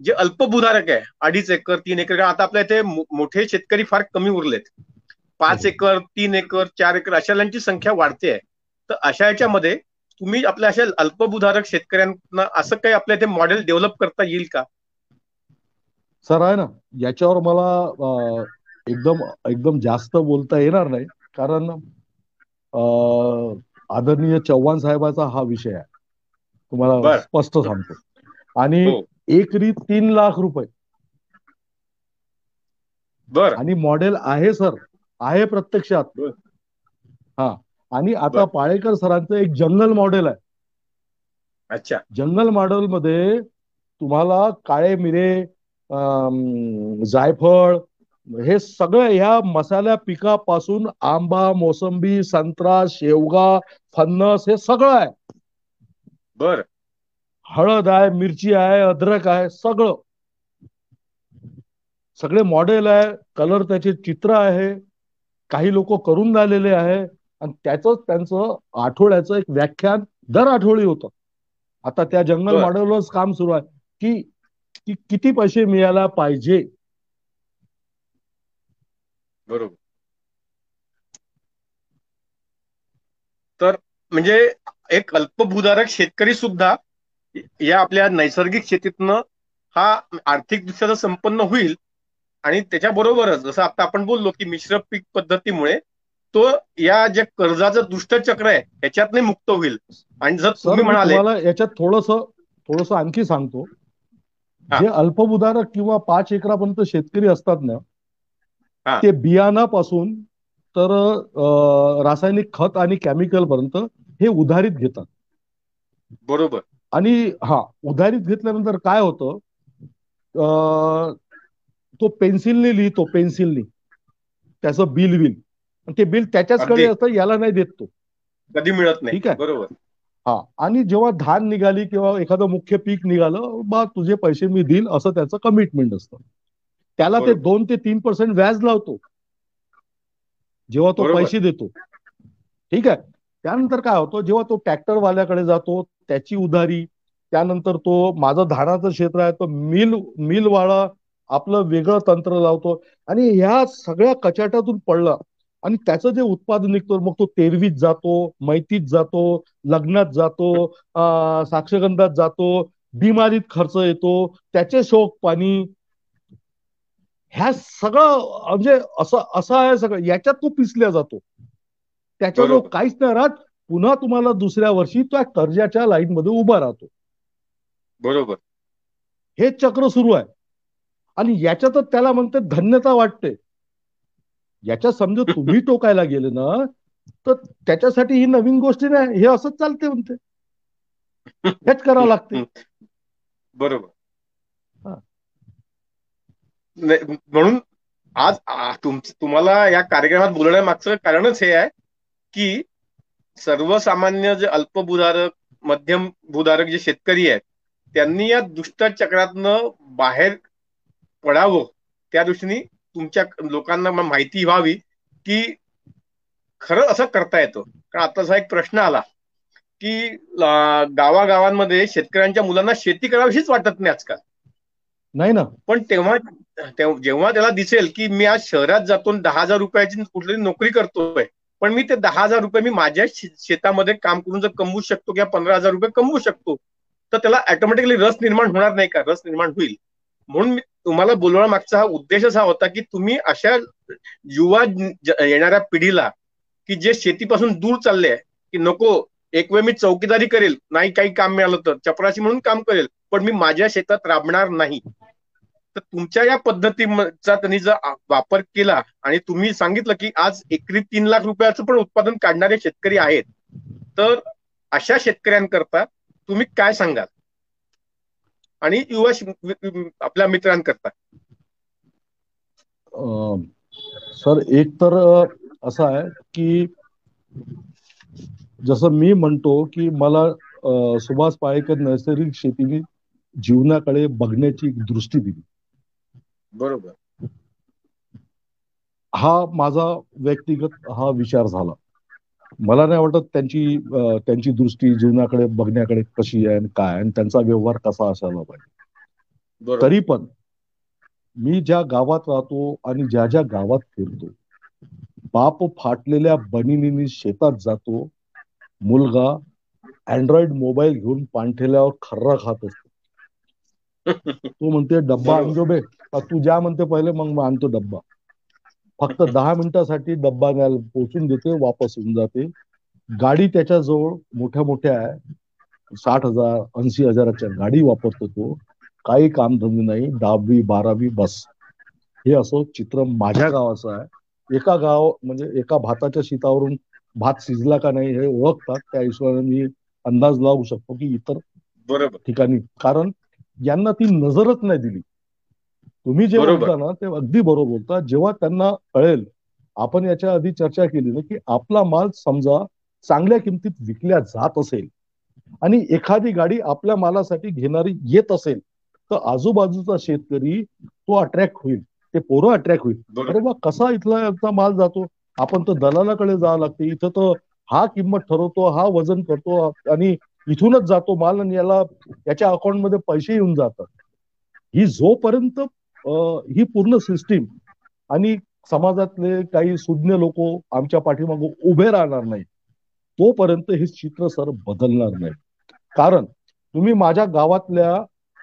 जे अल्पभूधारक आहे अडीच एकर तीन एकर आता आपल्या इथे मोठे शेतकरी फार कमी उरलेत. पाच एकर तीन एकर चार एकर अशांची संख्या वाढते आहे. तर अशा याच्यामध्ये तुम्ही आपल्या अशा अल्पभूधारक शेतकऱ्यांना असं काही आपल्या इथे मॉडेल डेव्हलप करता येईल का? सर आहे ना. याच्यावर मला एकदम एकदम जास्त बोलता येणार नाही. कारण आदरणीय चव्हाण साहेबाचा हा विषय आहे. तुम्हाला स्पष्ट सांगतो. आणि हो. एकरी तीन लाख रुपये. बर. आणि मॉडेल आहे सर आहे प्रत्यक्षात. हा. आणि आता पाळेकर सरांचं एक जंगल मॉडेल आहे. अच्छा. जंगल मॉडेल मध्ये तुम्हाला काळे मिरे जायफळ हे सगळं ह्या मसाल्या पिकापासून आंबा मोसंबी संत्रा शेवगा फन्नस हे सगळं आहे. बर. हळद आहे मिरची आहे अद्रक आहे सगळं. सगळे मॉडेल आहे कलर त्याचे चित्र आहे काही लोक करून राहिलेले आहे आणि त्याच त्यांचं आठवड्याचं एक व्याख्यान दर आठवडी होतं. आता त्या जंगल मॉडेलवरच काम सुरू आहे. की की किती पैसे मिळायला पाहिजे? बरोबर. तर म्हणजे एक अल्पभूधारक शेतकरी सुद्धा या आपल्या नैसर्गिक शेतीतनं हा आर्थिकदृष्ट्या संपन्न होईल. आणि त्याच्याबरोबरच जसं आता आपण बोललो की मिश्र पीक पद्धतीमुळे तो या जे कर्जाचं दुष्टचक्र आहे याच्यात मुक्त होईल. आणि जर तुम्ही म्हणाले याच्यात थोडस थोडस आणखी सांगतो. जे अल्पभूधारक किंवा पाच एकरापर्यंत शेतकरी असतात ना ते बियाणापासून तर रासायनिक खत आणि केमिकल पर्यंत हे उधारीत घेतात. बरोबर. आणि हा उधारीत घेतल्यानंतर काय होतं? तो पेन्सिलने लिहितो पेन्सिलने. त्याचं बिल बिल. ते बिल त्याच्याचकडे असतं याला नाही देत तो. कधी मिळत नाही. ठीक आहे. बरोबर. हा आणि जेव्हा धान निघाली किंवा एखादं मुख्य पीक निघालं बा तुझे पैसे मी देईल असं त्याचं कमिटमेंट असतं. त्याला ते दोन ते तीन पर्सेंट व्याज लावतो. जेव्हा तो पैसे देतो. ठीक आहे? त्यानंतर काय होतं जेव्हा तो ट्रॅक्टर वाल्याकडे जातो त्याची उधारी त्यानंतर तो माझं धानाचं क्षेत्र आहे तो मिल मिलवाळा आपलं वेगळं तंत्र लावतो आणि ह्या सगळ्या कचाट्यातून पडला आणि त्याचं जे उत्पादन निघतो मग तो तेरवीत जातो मैतीत जातो लग्नात जातो साक्षगंधात जातो बिमारीत खर्च येतो त्याचे शोक पाणी ह्या सगळं म्हणजे असं असं आहे सगळं. याच्यात तो पिसल्या जातो. त्याच्यावर बरोबर. काहीच नाही राहत. पुन्हा तुम्हाला दुसऱ्या वर्षी त्या कर्जाच्या लाईन मध्ये उभा राहतो. बरोबर. हे चक्र सुरू आहे. आणि याच्यातच त्याला म्हणते धन्यता वाटते. याच्यात समजा तुम्ही टोकायला गेले ना तर त्याच्यासाठी ही नवीन गोष्टी नाही. हे असंच चालते म्हणते. हेच करावं लागते. बरोबर. हा. म्हणून आज तुम्हाला या कार्यक्रमात बोलण्यामागचं कारणच हे आहे. की सर्वसामान्य जे अल्पभूधारक मध्यम भूधारक जे शेतकरी आहेत त्यांनी या दुष्टचक्रातनं बाहेर पडावं. त्या दृष्टीने तुमच्या लोकांना माहिती व्हावी की खरं असं करता येतं. कारण आताचा एक प्रश्न आला की गावागावांमध्ये शेतकऱ्यांच्या मुलांना शेती करावीशीच वाटत नाही आजकाल. नाही ना. पण तेव्हा जेव्हा त्याला दिसेल की मी आज शहरात जातो दहा हजार रुपयाची कुठली नोकरी करतोय पण मी ते दहा हजार रुपये मी माझ्या शेतामध्ये काम करून जर कमवू शकतो किंवा पंधरा हजार रुपये कमवू शकतो तर त्याला ऑटोमॅटिकली रस निर्माण होणार नाही का? रस निर्माण होईल. म्हणून मी तुम्हाला बोलवण्या मागचा हा उद्देशच हा होता की तुम्ही अशा युवा येणाऱ्या पिढीला की जे शेतीपासून दूर चालले आहे की नको एक वेळ मी चौकीदारी करेल नाही काही काम मिळालं तर चपराशी म्हणून काम करेल पण मी माझ्या शेतात राबणार नाही. तर तुमच्या या पद्धतीचा त्यांनी जर वापर केला आणि तुम्ही सांगितलं की आज एकरी तीन लाख रुपयाचं पण उत्पादन काढणारे शेतकरी आहेत तर अशा शेतकऱ्यांकरता तुम्ही काय सांगाल? आणि युवा आपल्या मित्रांकरता. सर एक तर असं आहे की जसं मी म्हणतो की मला सुभाष पाळेकर नैसर्गिक शेतीने जीवनाकडे बघण्याची दृष्टी दिली. बरोबर. हा माझा व्यक्तिगत हा विचार झाला. मला नाही वाटत त्यांची त्यांची दृष्टी जीवनाकडे बघण्याकडे कशी आहे आणि काय आणि त्यांचा व्यवहार कसा असायला पाहिजे. तरी पण मी ज्या गावात राहतो आणि ज्या ज्या गावात फिरतो बाप फाटलेल्या बनिनीनी शेतात जातो मुलगा अँड्रॉइड मोबाईल घेऊन पाणठेल्यावर खर्रा खात असतो. तो म्हणते डब्बा बरोबर. तू ज्या म्हणते पहिले मग आणतो डब्बा. फक्त दहा मिनिटासाठी डब्बा न्यायला पोचून देते वापस होऊन जाते. गाडी त्याच्याजवळ मोठ्या मोठ्या आहे. साठ हजार ऐंशी हजाराच्या गाडी वापरतो तो. काही कामधंदे नाही. दहावी बारावी बस. हे असं चित्र माझ्या गावाचं आहे. एका गाव म्हणजे एका भाताच्या शीतावरून भात शिजला का नाही हे ओळखतात. त्या हिशोबाने मी अंदाज लावू शकतो की इतर बरोबर. ठिकाणी. कारण यांना ती नजरच नाही दिली. तुम्ही जे. बोलता ना ते अगदी बरोबर बोलता. जेव्हा त्यांना कळेल आपण याच्या आधी चर्चा केली ना की आपला माल समजा चांगल्या किमतीत विकल्या जात असेल आणि एखादी गाडी आपल्या मालासाठी घेणारी येत असेल तर आजूबाजूचा शेतकरी तो अट्रॅक्ट होईल. ते पोरं अट्रॅक्ट होईल. अरे बा कसा इथला माल जातो? आपण तर दलालाकडे जावं लागते. इथं तर हा किंमत ठरवतो हा वजन करतो आणि इथूनच जातो माल आणि याला याच्या अकाउंटमध्ये पैसे येऊन जातात. ही जोपर्यंत ही पूर्ण सिस्टीम आणि समाजातले काही सुज्ञ लोक आमच्या पाठीमागे उभे राहणार नाही तोपर्यंत हे चित्र सर बदलणार नाही कारण तुम्ही माझ्या गावातल्या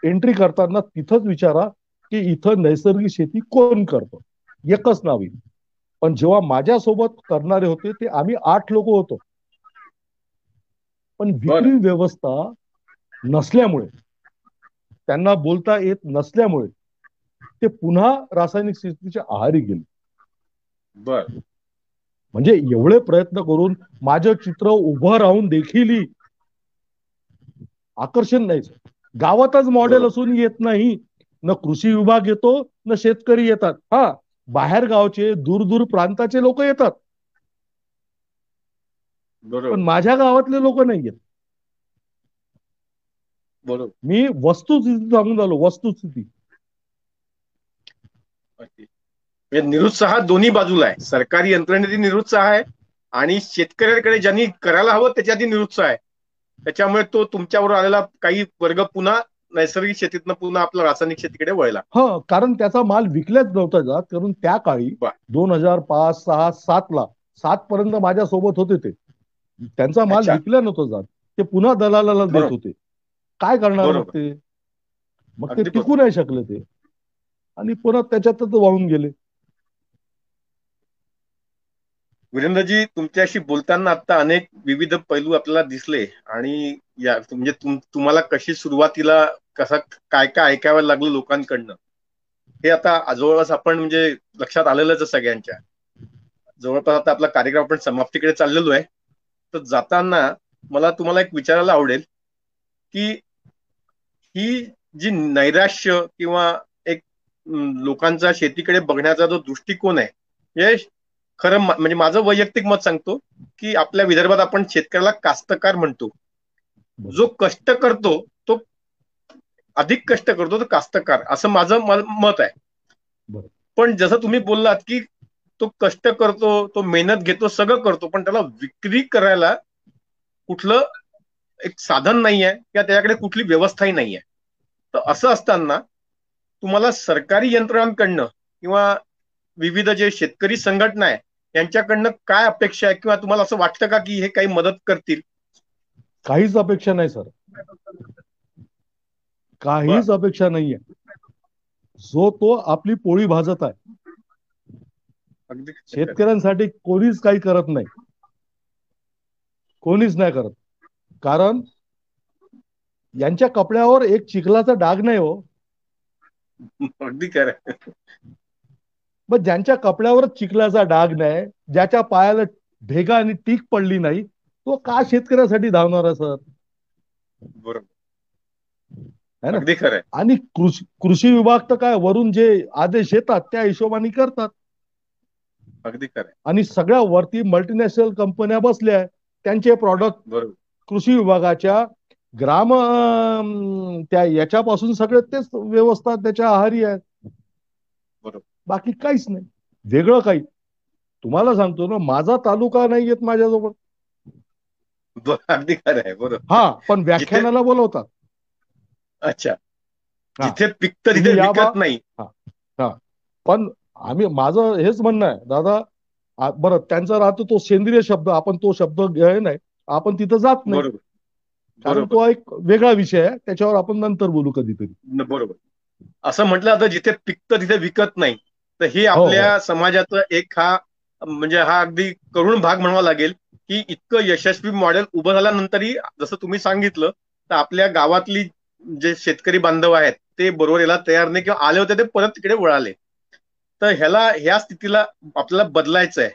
एंट्री करताना तिथंच विचारा की इथं नैसर्गिक शेती कोण करतं? एकच नाव पण जेव्हा माझ्यासोबत करणारे होते ते आम्ही आठ लोक होतो. पण विक्री व्यवस्था नसल्यामुळे त्यांना बोलता येत नसल्यामुळे ते पुन्हा रासायनिक शेतीच्या आहारी गेले. बर. म्हणजे एवढे प्रयत्न करून माझं चित्र उभं राहून देखील आकर्षण नाही गावातच मॉडेल. असून येत नाही. न कृषी विभाग येतो न शेतकरी येतात. हा बाहेर गावचे दूर दूर प्रांताचे लोक येतात. बरोबर. पण माझ्या गावातले लोक नाही येत. बरोबर. मी वस्तुस्थिती सांगून आलो वस्तुस्थिती. म्हणजे निरुत्साह दोन्ही बाजूला आहे. सरकारी यंत्रणेतही निरुत्साह आहे आणि शेतकऱ्याकडे ज्यांनी करायला हवं त्याच्यातही निरुत्साह आहे. त्याच्यामुळे तो तुमच्यावर आलेला काही वर्ग पुन्हा नैसर्गिक शेतीतनं पुन्हा आपला रासायनिक शेतीकडे वळला. हा कारण त्याचा माल विकल्याच नव्हता जात कारण त्या काळी. दोन हजार पाच सहा सात ला सात पर्यंत माझ्या सोबत होते ते. त्यांचा माल. विकल्या नव्हता जात. ते पुन्हा दलालाला देत. होते. काय करणार. ते? मग ते टिकू नाही शकले ते. आणि पुन्हा त्याच्यातच वाहून गेले. वीरेंद्रजी तुमच्याशी बोलताना आता अनेक विविध पैलू आपल्याला दिसले आणि या म्हणजे तुम्हाला कशी सुरुवातीला कसा काय काय ऐकावं लागलं लोकांकडनं? हे आता जवळपास आपण म्हणजे लक्षात आलेलंच सगळ्यांच्या. जवळपास आता आपला कार्यक्रम आपण समाप्तीकडे चाललेलो आहे. तर जाताना मला तुम्हाला एक विचारायला आवडेल की ही जी नैराश्य किंवा लोकांचा शेतीकडे बघण्याचा जो दृष्टिकोन आहे हे खरं म्हणजे माझं वैयक्तिक मत सांगतो की आपल्या विदर्भात आपण शेतकऱ्याला कास्तकार म्हणतो. जो कष्ट करतो तो अधिक कष्ट करतो तो कास्तकार असं माझं मत आहे. पण जसं तुम्ही बोललात की तो कष्ट करतो तो मेहनत घेतो सगळं करतो पण त्याला विक्री करायला कुठलं एक साधन नाहीये किंवा त्याच्याकडे कुठली व्यवस्थाही नाहीये. तर असं असताना तुम्हाला सरकारी यंत्रणांकडनं किंवा विविध जे शेतकरी संघटना आहे यांच्याकडनं काय अपेक्षा आहे? किंवा तुम्हाला असं वाटतं का की हे काही मदत करतील? काहीच अपेक्षा नाही सर. काहीच अपेक्षा नाहीये. जो तो आपली पोळी भाजत आहे. शेतकऱ्यांसाठी कोणीच काही करत नाही. कोणीच नाही करत. कारण यांच्या कपड्यावर एक चिखलाचा डाग नाही हो. अगदी खरं मग ज्यांच्या कपड्यावर चिखलाचा डाग नाही ज्याच्या पायाला भेगा आणि टीक पडली नाही तो का शेतकऱ्यासाठी धावणार सर? बरोबर. आणि कृषी कृषी विभाग तर काय वरून जे आदेश येतात त्या हिशोबाने करतात. अगदी खरं आणि सगळ्या वरती मल्टीनॅशनल कंपन्या बसल्या त्यांचे प्रॉडक्ट कृषी विभागाच्या ग्राम त्या याच्यापासून सगळे तेच व्यवस्था त्याच्या आहारी आहेत बरोबर. बाकी काहीच नाही. वेगळं काही. तुम्हाला सांगतो ना माझा तालुका नाही येत माझ्याजवळ. बरोबर. हा पण व्याख्यानाला बोलवतात. अच्छा. जिथे पिकत तिथे नाही. हा पण आम्ही माझं हेच म्हणणं आहे दादा बरं त्यांचा राहतो तो सेंद्रिय शब्द आपण तो शब्द घ्याय नाही. आपण तिथं जात नाही. कारण तो एक वेगळा विषय आहे त्याच्यावर आपण नंतर बोलू कधीतरी. बरोबर. असं म्हटलं जातं जिथे पिकतं तिथे विकत नाही. तर हे आपल्या समाजाचं एक हा म्हणजे हा अगदी करुण भाग म्हणावा लागेल की इतकं यशस्वी मॉडेल उभं झाल्यानंतरही जसं तुम्ही सांगितलं तर आपल्या गावातली जे शेतकरी बांधव आहेत ते बरोबर याला तयार नाही किंवा आले होते ते परत तिकडे वळाले. तर ह्याला ह्या स्थितीला आपल्याला बदलायचं आहे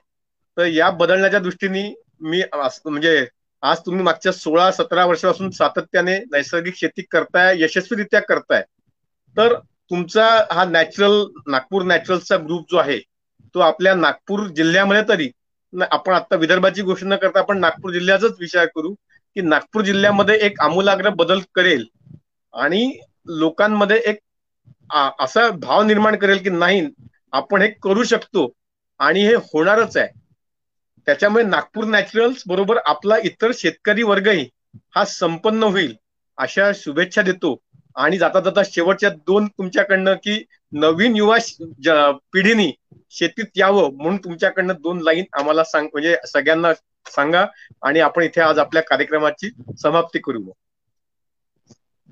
तर या बदलण्याच्या दृष्टीने मी म्हणजे आज तुम्ही मागच्या सोळा सतरा वर्षापासून सातत्याने नैसर्गिक शेती करताय यशस्वीरित्या करताय. तर तुमचा हा नॅचरल नागपूर नॅचरलचा ग्रुप जो आहे तो आपल्या नागपूर जिल्ह्यामध्ये तरी आपण आता विदर्भाची गोष्ट न करता आपण नागपूर जिल्ह्याचाच विचार करू की नागपूर जिल्ह्यामध्ये एक आमूलाग्र बदल करेल आणि लोकांमध्ये एक असा भाव निर्माण करेल की नाही आपण हे करू शकतो आणि हे होणारच आहे. त्याच्यामुळे नागपूर नॅचरल्स बरोबर आपला इतर शेतकरी वर्गही हा संपन्न होईल अशा शुभेच्छा देतो. आणि जाता जाता शेवटच्या दोन तुमच्याकडनं की नवीन युवा पिढीनी शेतीत यावं म्हणून तुमच्याकडनं दोन लाईन आम्हाला सांग म्हणजे सगळ्यांना सांगा आणि आपण इथे आज आपल्या कार्यक्रमाची समाप्ती करू.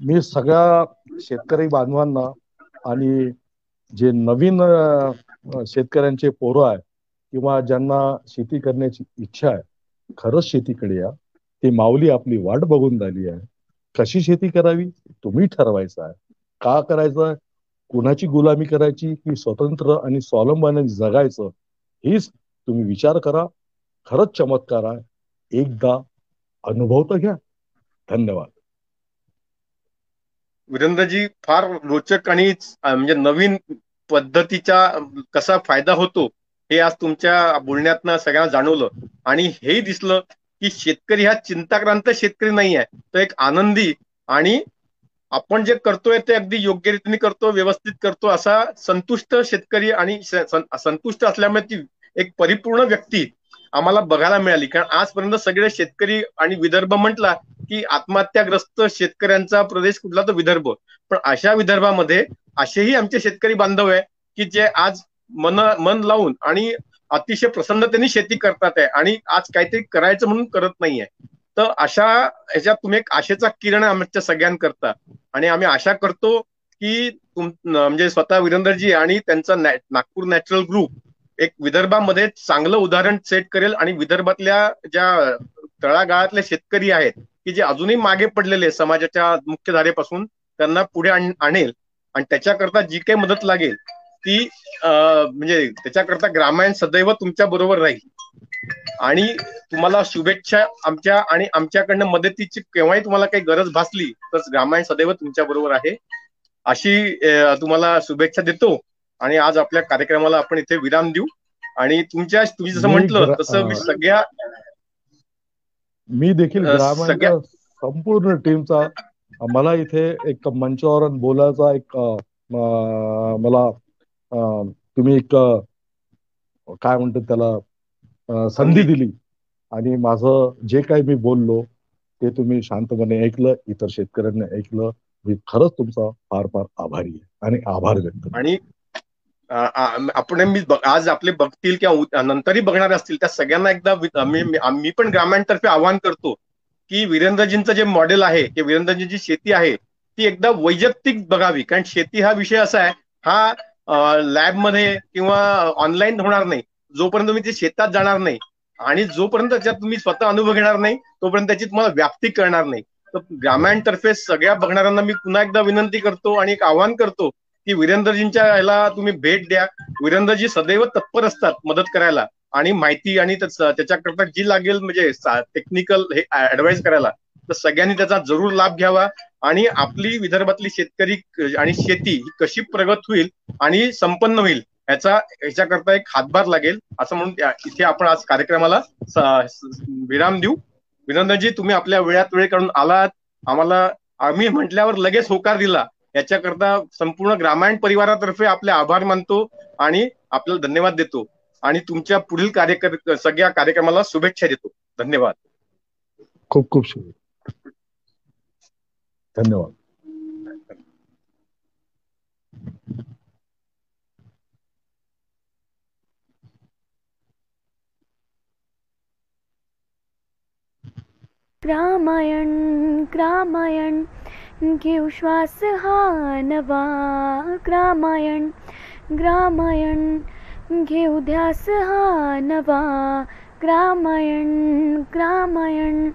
मी सगळ्या शेतकरी बांधवांना आणि जे नवीन शेतकऱ्यांचे पोरं आहे किंवा ज्यांना शेती करण्याची इच्छा आहे खरंच शेतीकडे या. ती माऊली आपली वाट बघून झाली आहे. कशी शेती करावी? तुम्ही ठरवायचं आहे. का करायचं कुणाची गुलामी करायची? की स्वतंत्र आणि स्वावलंबाने जगायचं? हीच तुम्ही विचार करा. खरंच चमत्कार आहे. एकदा अनुभव तर घ्या. धन्यवाद. वीरेंद्रजी फार रोचक आणि म्हणजे नवीन पद्धतीचा कसा फायदा होतो हे आज तुमच्या बोलण्यातनं सगळ्यांना जाणवलं. आणि हेही दिसलं की शेतकरी हा चिंताक्रांत शेतकरी नाही आहे तो एक आनंदी आणि आपण जे करतोय ते अगदी योग्य रीतीने करतो व्यवस्थित करतो असा संतुष्ट शेतकरी आणि संतुष्ट असल्यामुळे ती एक परिपूर्ण व्यक्ती आम्हाला बघायला मिळाली. कारण आजपर्यंत सगळे शेतकरी आणि विदर्भ म्हटला की आत्महत्याग्रस्त शेतकऱ्यांचा प्रदेश कुठला तर विदर्भ. पण अशा विदर्भामध्ये असेही आमचे शेतकरी बांधव आहे की जे आज मन मन लावून आणि अतिशय प्रसन्नतेने शेती करतात आहे. आणि आज काहीतरी करायचं म्हणून करत नाहीये. तर अशा ह्याच्यात तुम्ही एक आशेचा किरण आमच्या सगळ्यांकरता. आणि आम्ही आशा करतो की तुम म्हणजे स्वतः वीरेंद्रजी आणि त्यांचा नागपूर नॅचरल ग्रुप एक विदर्भामध्ये चांगलं उदाहरण सेट करेल आणि विदर्भातल्या ज्या तळागाळातले शेतकरी आहेत की जे अजूनही मागे पडलेले समाजाच्या मुख्यधारेपासून त्यांना पुढे आणेल. आणि त्याच्याकरता जी काही मदत लागेल ती म्हणजे त्याच्याकरता ग्रामायण सदैव तुमच्या बरोबर राहील. आणि तुम्हाला शुभेच्छा आमच्या आणि आमच्याकडनं मदतीची केव्हाही तुम्हाला काही गरज भासली तर ग्रामायण सदैव तुमच्या बरोबर आहे. अशी तुम्हाला शुभेच्छा देतो आणि आज आपल्या कार्यक्रमाला आपण इथे विराम देऊ. आणि तुमच्या तुम्ही जसं म्हटलं तसं मी सगळ्या मी देखील सगळ्या- संपूर्ण टीमचा मला इथे एक मंचावर बोलायचा एक मला तुम्ही एक काय म्हणतात त्याला संधी दिली. आणि माझं जे काही मी बोललो ते तुम्ही शांतपणे ऐकलं इतर शेतकऱ्यांनी ऐकलं. मी खरंच तुमचा फार फार आभारी आहे आणि आभार व्यक्त. आणि आपण मी आज आपले बघतील किंवा नंतरही बघणार असतील त्या सगळ्यांना एकदा मी पण ग्रामांतर्फे आवाहन करतो की वीरेंद्रजींचं जे मॉडेल आहे की वीरेंद्रजींची शेती आहे ती एकदा वैयक्तिक बघावी. कारण शेती हा विषय असा आहे हा लॅबमध्ये किंवा ऑनलाईन होणार नाही. जोपर्यंत तुम्ही ते शेतात जाणार नाही आणि जोपर्यंत त्याच्यात तुम्ही स्वतः अनुभव घेणार नाही तोपर्यंत त्याची तुम्हाला व्याप्ती करणार नाही. तर ग्रामायणतर्फे सगळ्या बघणाऱ्यांना मी पुन्हा एकदा विनंती करतो आणि एक आव्हान करतो की वीरेंद्रजींच्या याला तुम्ही भेट द्या. वीरेंद्रजी सदैव तत्पर असतात मदत करायला आणि माहिती आणि त्याच- त्याच्याकरता जी लागेल म्हणजे टेक्निकल हे ऍडवाइस करायला तर सगळ्यांनी त्याचा जरूर लाभ घ्यावा आणि आपली विदर्भातली शेतकरी आणि शेती ही कशी प्रगत होईल आणि संपन्न होईल याचा याच्याकरता एक हातभार लागेल असं म्हणून इथे आपण आज कार्यक्रमाला विराम देऊ. विनंदनजी तुम्ही आपल्या वेळात वेळ काढून आलात. आम्हाला आम्ही म्हटल्यावर लगेच होकार दिला. याच्याकरता संपूर्ण ग्रामायण परिवारातर्फे आपले आभार मानतो आणि आपल्याला धन्यवाद देतो. आणि तुमच्या पुढील कार्यक्रम सगळ्या कार्यक्रमाला शुभेच्छा देतो. धन्यवाद. खूप खूप शुभेच्छा. धन्यवाद. रामायण ग्रामायण घेऊ श्वास हा नवा. रामायण ग्रामायण घेऊ ध्यास हा नवा. रामायण रामायण